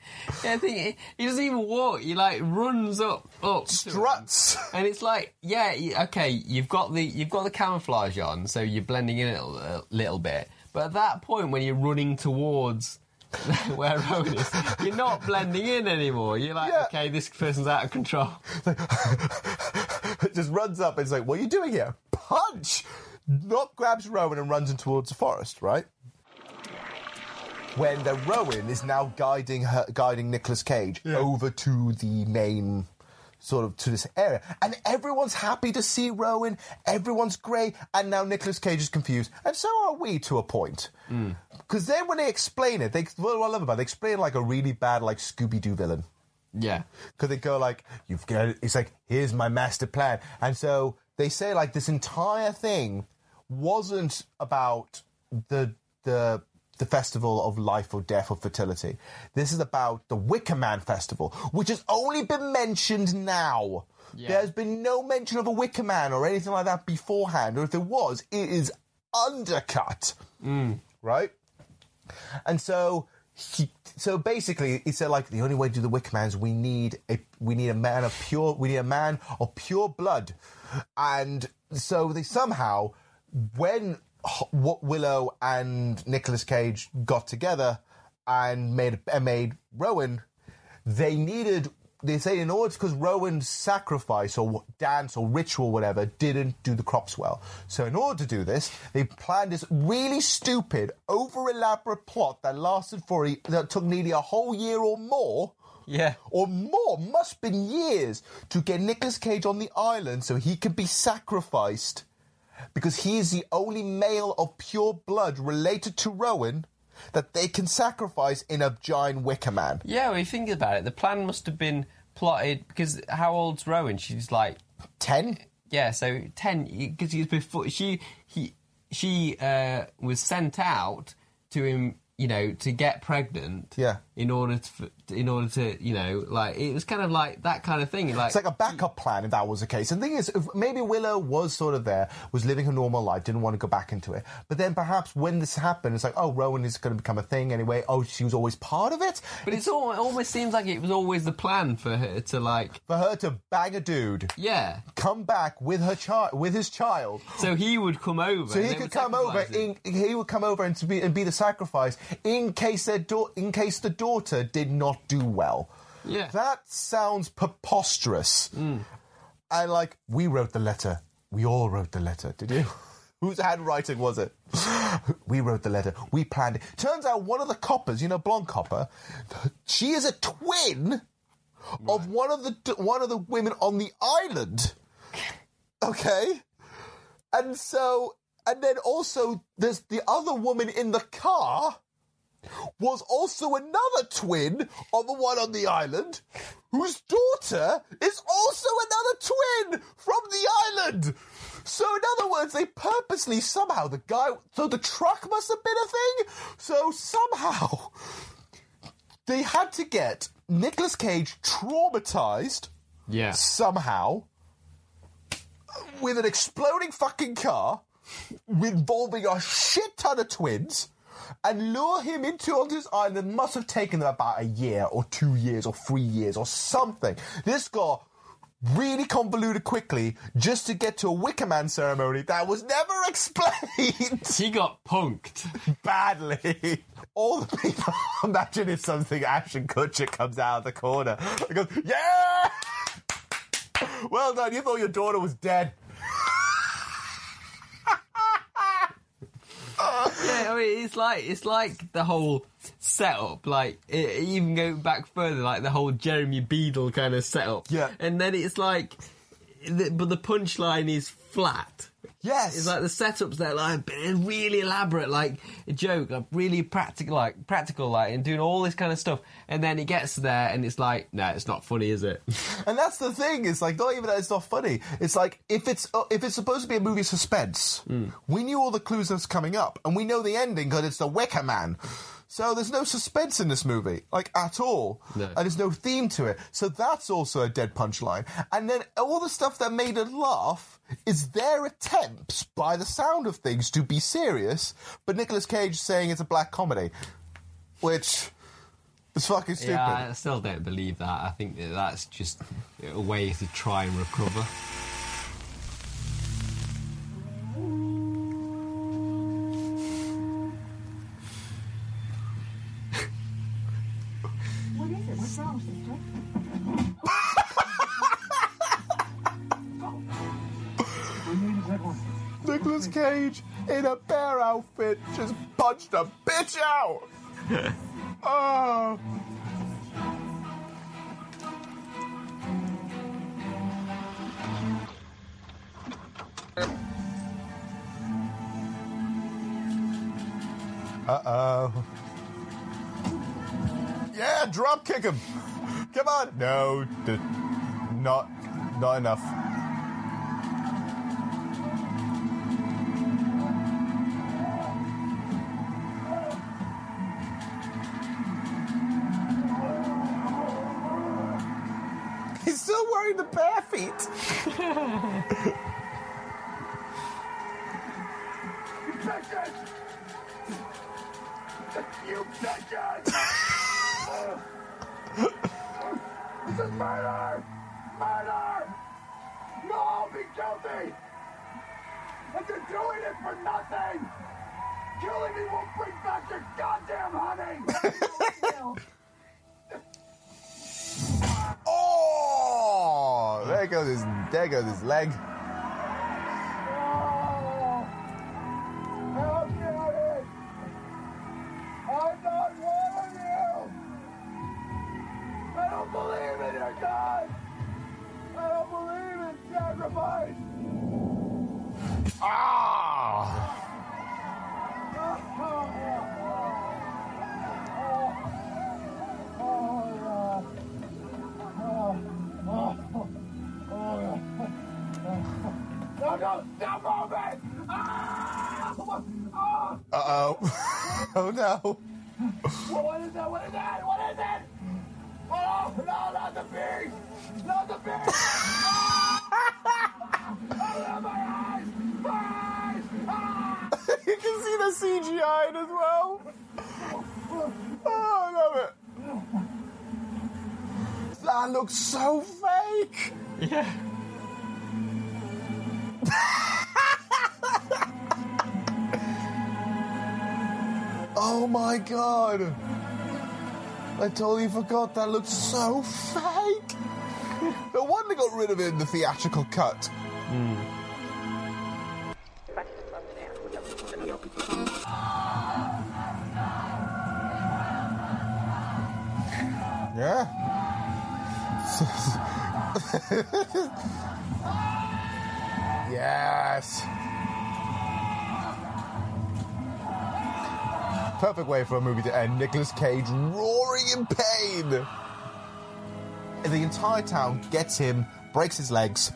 Yeah, I think he, he doesn't even walk. He like runs up, up, struts, and it's like, yeah, okay, you've got the you've got the camouflage on, so you're blending in a little, a little bit. But at that point, when you're running towards where Rowan is, you're not blending in anymore. You're like, okay, this person's out of control. it just runs up and is like, "What are you doing here?" Punch. not grabs Rowan and runs in towards the forest, right? When the Rowan is now guiding her, guiding Nicolas Cage over to the main sort of to this area, and everyone's happy to see Rowan. Everyone's great, and now Nicolas Cage is confused, and so are we to a point. Hmm. Because then when they explain it, they what I love about it, they explain like a really bad like Scooby Doo villain. Yeah. Because they go like, "You've got," it's like, "Here's my master plan," and so they say like this entire thing wasn't about the the the festival of life or death or fertility. This is about the Wicker Man festival, which has only been mentioned now. Yeah. There's been no mention of a Wicker Man or anything like that beforehand, or if there was, it is undercut. Mm. Right? And so he, so basically he said like the only way to do the Wicker Man is we need a we need a man of pure we need a man of pure blood. And so they somehow when Wa- Willow and Nicolas Cage got together and made and made Rowan, they needed. They say in order because Rowan's sacrifice or dance or ritual, whatever, didn't do the crops well. So in order to do this, they planned this really stupid, over elaborate plot that lasted for a, that took nearly a whole year or more. Yeah. Or more, must have been years to get Nicolas Cage on the island so he could be sacrificed because he is the only male of pure blood related to Rowan that they can sacrifice in a giant Wicker Man. Yeah, when you think about it, the plan must have been plotted because how old's Rowan? She's like ten. Yeah, so ten because he's before she he she uh, was sent out to him, you know, to get pregnant. Yeah. In order to, in order to, you know, like it was kind of like that kind of thing. Like It's like a backup plan if that was the case. And the thing is, if maybe Willow was sort of there, was living her normal life, didn't want to go back into it. But then perhaps when this happened, it's like, oh, Rowan is going to become a thing anyway. Oh, she was always part of it. But it's all, it almost seems like it was always the plan for her to like For her to bang a dude, yeah. come back with her child, with his child, So he would come over. So he could come over. In, he would come over and to be and be the sacrifice in case their in case the daughter did not do well. Yeah. that sounds preposterous. Mm. And like we wrote the letter, we all wrote the letter. Did you? Whose handwriting was it? we wrote the letter. We planned it. Turns out one of the coppers, you know, blonde copper, she is a twin of one of the one of the women on the island. Okay. And so, and then also, there's the other woman in the car was also another twin of the one on the island, whose daughter is also another twin from the island. So, in other words, they purposely somehow the guy. So the truck must have been a thing. So somehow they had to get Nicolas Cage traumatized Yeah. somehow with an exploding fucking car involving a shit ton of twins and lure him into onto his island must have taken them about a year or two years or three years or something. This got really convoluted quickly just to get to a Wicker Man ceremony that was never explained. He got punked. Badly. All the people imagine if something Ashton Kutcher comes out of the corner and goes, Yeah! Well done, you thought your daughter was dead. It's like it's like the whole setup. Like it, even go back further, like the whole Jeremy Beadle kind of setup. Yeah. and then it's like, the, but the punchline is flat. Yes. It's like the setups there, like really elaborate, like a joke, like really practical, like practical, like and doing all this kind of stuff. And then it gets there, and it's like, no, it's not funny, is it? And that's the thing. It's like not even that it's not funny. It's like if it's uh, if it's supposed to be a movie suspense, we knew all the clues that's coming up, and we know the ending because it's the Wicker Man. So there's no suspense in this movie, like at all, No. and there's no theme to it. So that's also a dead punchline. And then all the stuff that made it laugh is their attempts, by the sound of things, to be serious. But Nicolas Cage saying it's a black comedy, which is fucking stupid. yeah, I still don't believe that. I think that that's just a way to try and recover. One. Nicolas Cage in a bear outfit just punched a bitch out. oh. Uh oh. Yeah, drop kick him. Come on. No, d- not, not enough. He's still wearing the bare feet. goes his, there goes his leg. How Uh oh. oh no. What is that? What is that? What is it? Oh, no, not the beast! Not the beast! You can see the CGI as well. Oh, I love it. That looks so fake. Yeah. Oh my god. I totally forgot that looked so fake. No wonder they got rid of it in the theatrical cut. Hmm. Yeah. yes. Perfect way for a movie to end. Nicolas Cage roaring in pain. The entire town gets him, breaks his legs,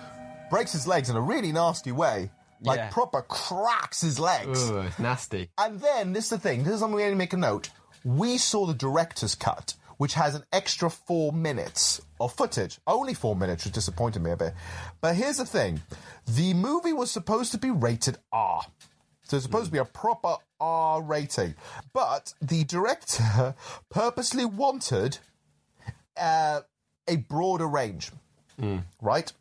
breaks his legs in a really nasty way. Like Yeah. proper cracks his legs. Ugh, it's nasty. And then this is the thing. This is something we need to make a note. We saw the director's cut, which has an extra four minutes of footage. Only four minutes, which disappointed me a bit. But here's the thing: the movie was supposed to be rated R. So it's supposed to be a proper R rating. But the director purposely wanted uh, a broader range, right?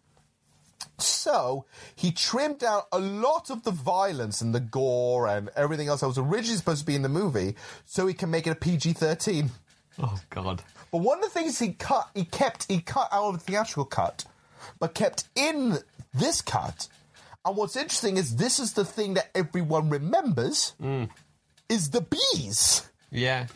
So he trimmed down a lot of the violence and the gore and everything else that was originally supposed to be in the movie, so he can make it a PG thirteen. Oh God. But one of the things he cut, he kept, he cut out of the theatrical cut, but kept in this cut. And what's interesting is this is the thing that everyone remembers hmm. is the bees. Yeah.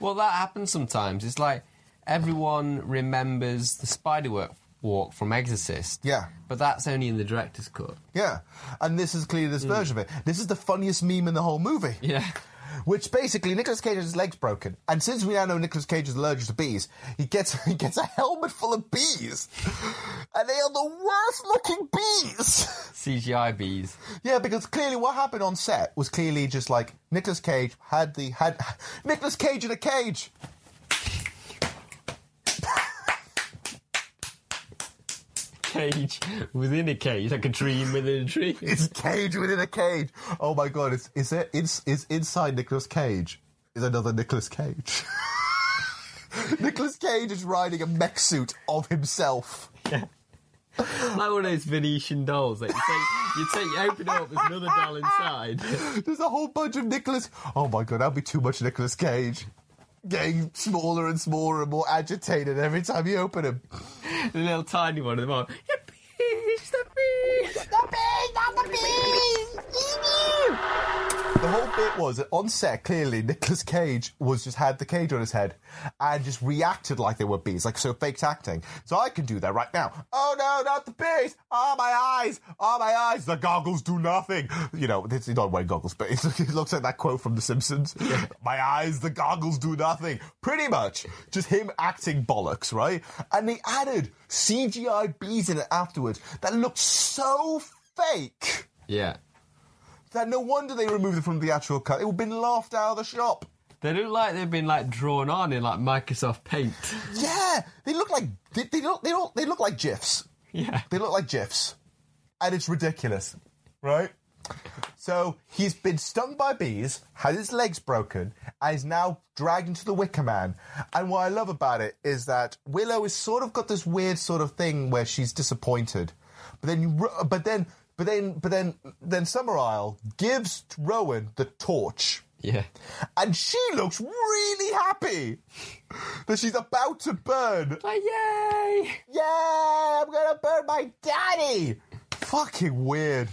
Well, that happens sometimes. It's like everyone remembers the spider walk, walk from Exorcist. Yeah. But that's only in the director's cut. Yeah. And this is clearly this hmm. version of it. This is the funniest meme in the whole movie. Yeah. Which basically Nicolas Cage has his legs broken, and since we now know Nicolas Cage is allergic to bees, he gets he gets a helmet full of bees, and they are the worst looking bees. CGI bees. Yeah, because clearly what happened on set was clearly just like Nicolas Cage had the had Nicolas Cage in a cage. Cage within a cage, like a dream within a dream. It's cage within a cage. Oh my god! It's is it? It's is inside Nicolas Cage is another Nicolas Cage. Nicolas Cage is riding a mech suit of himself. Yeah. like one of those Venetian dolls. that you take, you take, you open it up, there's another doll inside. There's a whole bunch of Nicolas. Oh my god, that'd be too much Nicolas Cage. Getting smaller and smaller and more agitated every time you open him. the little tiny one at the. The bees, the bees. The bees, not the bees! The whole bit was that on set, clearly, Nicolas Cage was just had the cage on his head and just reacted like they were bees, like so faked acting. So I can do that right now. Oh no, not the bees! Oh my eyes! Oh my eyes! The goggles do nothing. You know, it's not wearing goggles, but it looks like that quote from The Simpsons. My eyes, the goggles do nothing. Pretty much, just him acting bollocks, right? And they added CGI bees in it afterwards that looked so fake Yeah. That no wonder they removed it from the actual cut. It would have been laughed out of the shop. They look like they've been like drawn on in like Microsoft Paint. Yeah, they look like they, they look they look they look like gifs. Yeah, they look like gifs, and it's ridiculous, right? So he's been stung by bees, had his legs broken, and is now dragged into the Wicker Man. And what I love about it is that Willow has sort of got this weird sort of thing where she's disappointed, but then you, but then, but then, but then, then Summer Isle gives Rowan the torch. Yeah. And she looks really happy that she's about to burn. Like, yay! Yeah, I'm gonna burn my daddy. Fucking weird.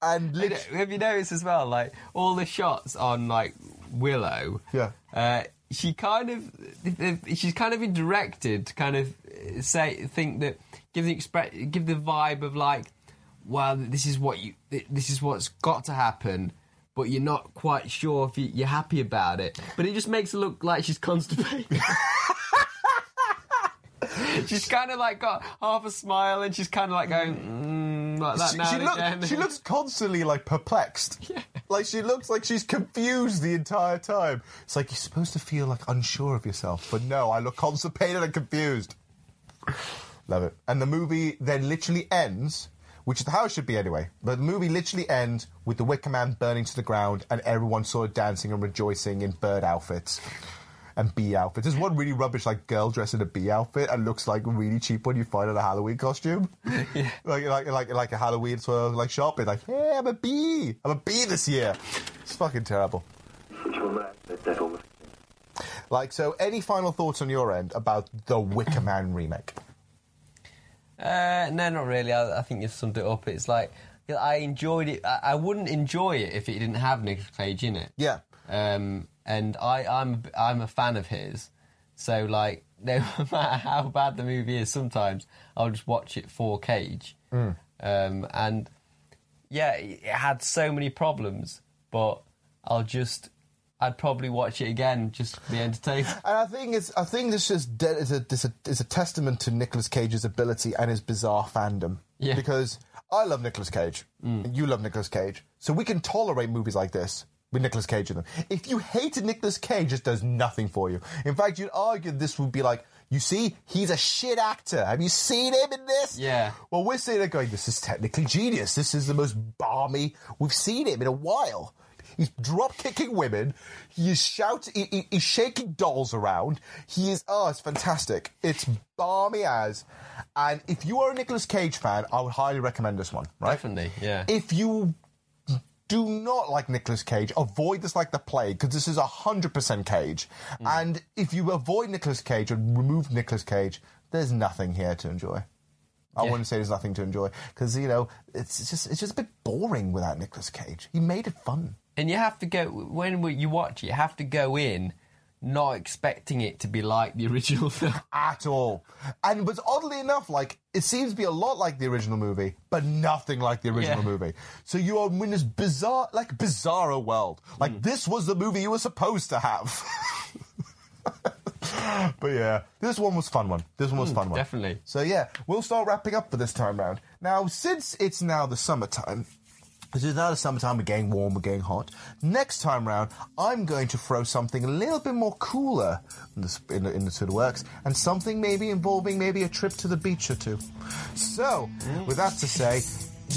And And have you noticed as well, like all the shots on like Willow? Yeah. Uh, she kind of, she's kind of been directed to kind of say, think that give the expre- give the vibe of like, well, this is what you, this is what's got to happen. But you're not quite sure if you, you're happy about it. But it just makes her look like she's constipated. she's kind of like got half a smile and she's kind of like going mm, like that she, now she, and look- again. she looks constantly like perplexed. Like she looks like she's confused the entire time. It's like you're supposed to feel like unsure of yourself, but no, I look constipated and confused. Love it. And the movie then literally ends, which is how it should be anyway. But the movie literally ends with the Wicker Man burning to the ground and everyone sort of dancing and rejoicing in bird outfits and bee outfits. There's one really rubbish like girl dressed in a bee outfit and looks like a really cheap one you find it in a Halloween costume. yeah. Like like like like a Halloween sort of like shopping. Like, hey, I'm a bee. I'm a bee this year. It's fucking terrible. Like, so any final thoughts on your end about the Wicker Man remake? Uh, no, not really. I, I think you summed it up. It's like I enjoyed it. I, I wouldn't enjoy it if it didn't have Nicolas Cage in it. Yeah. Um, and I, I'm I'm a fan of his. So like, no matter how bad the movie is, sometimes I'll just watch it for Cage. Mm. Um, and yeah, it had so many problems, but I'll just. I'd probably watch it again just to be entertained. And I think it's I think this is de- is a, is a is a testament to Nicolas Cage's ability and his bizarre fandom. Yeah. Because I love Nicolas Cage, mm. and you love Nicolas Cage, so we can tolerate movies like this with Nicolas Cage in them. If you hated Nicolas Cage, this does nothing for you. In fact, you'd argue this would be like. You see, he's a shit actor. Have you seen him in this? Yeah. Well, we're sitting there going, this is technically genius. This is the most balmy we've seen him in a while. He's drop kicking women. He is shouting. He, he- he's shaking dolls around. He is. Oh, it's fantastic. It's balmy as. And if you are a Nicolas Cage fan, I would highly recommend this one. Right? Definitely, yeah. If you do not like Nicolas Cage, avoid this like the plague because this is hundred percent Cage. Mm. And if you avoid Nicolas Cage and remove Nicolas Cage, there's nothing here to enjoy. I Yeah. wouldn't say there's nothing to enjoy because you know it's it's just it's just a bit boring without Nicolas Cage. He made it fun. And you have to go when you watch it. You have to go in not expecting it to be like the original film at all. And but oddly enough, like it seems to be a lot like the original movie, but nothing like the original Yeah. movie. So you are in this bizarre, like bizarro world. Like this was the movie you were supposed to have. but yeah, this one was fun one. This one was Mm, fun one. definitely. So yeah, we'll start wrapping up for this time round. Now, since it's now the summertime, this is now the summertime, we're getting warm, we're getting hot. Next time round, I'm going to throw something a little bit more cooler in the, in the, in the to the works, and something maybe involving maybe a trip to the beach or two. So, with that to say,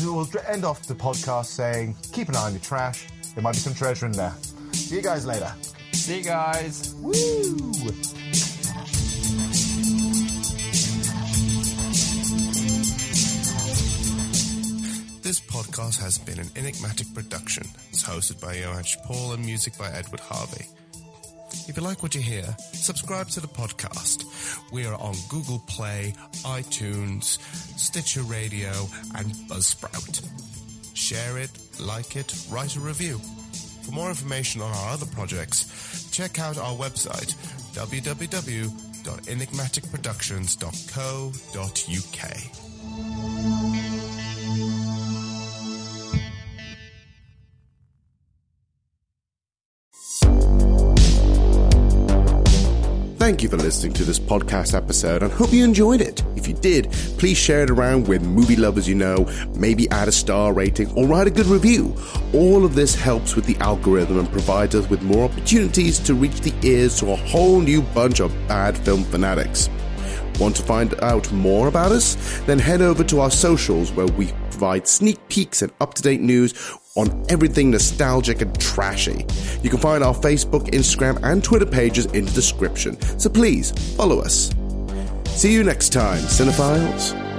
we'll end off the podcast saying, keep an eye on your trash. There might be some treasure in there. See you guys later. See you guys. Woo! Has been an enigmatic production. It's hosted by Johann Chipol and music by Edward Harvey. If you like what you hear, subscribe to the podcast. We are on Google Play, iTunes, Stitcher Radio, and Buzzsprout. Share it, like it, write a review. For more information on our other projects, check out our website www.enigmaticproductions.co.uk. Thank you for listening to this podcast episode and hope you enjoyed it. If you did, please share it around with movie lovers you know, maybe add a star rating or write a good review. All of this helps with the algorithm and provides us with more opportunities to reach the ears to a whole new bunch of bad film fanatics. Want to find out more about us? Then head over to our socials where we provide sneak peeks and up to date news on everything nostalgic and trashy. You can find our Facebook, Instagram, and Twitter pages in the description, so please follow us. See you next time, Cinephiles.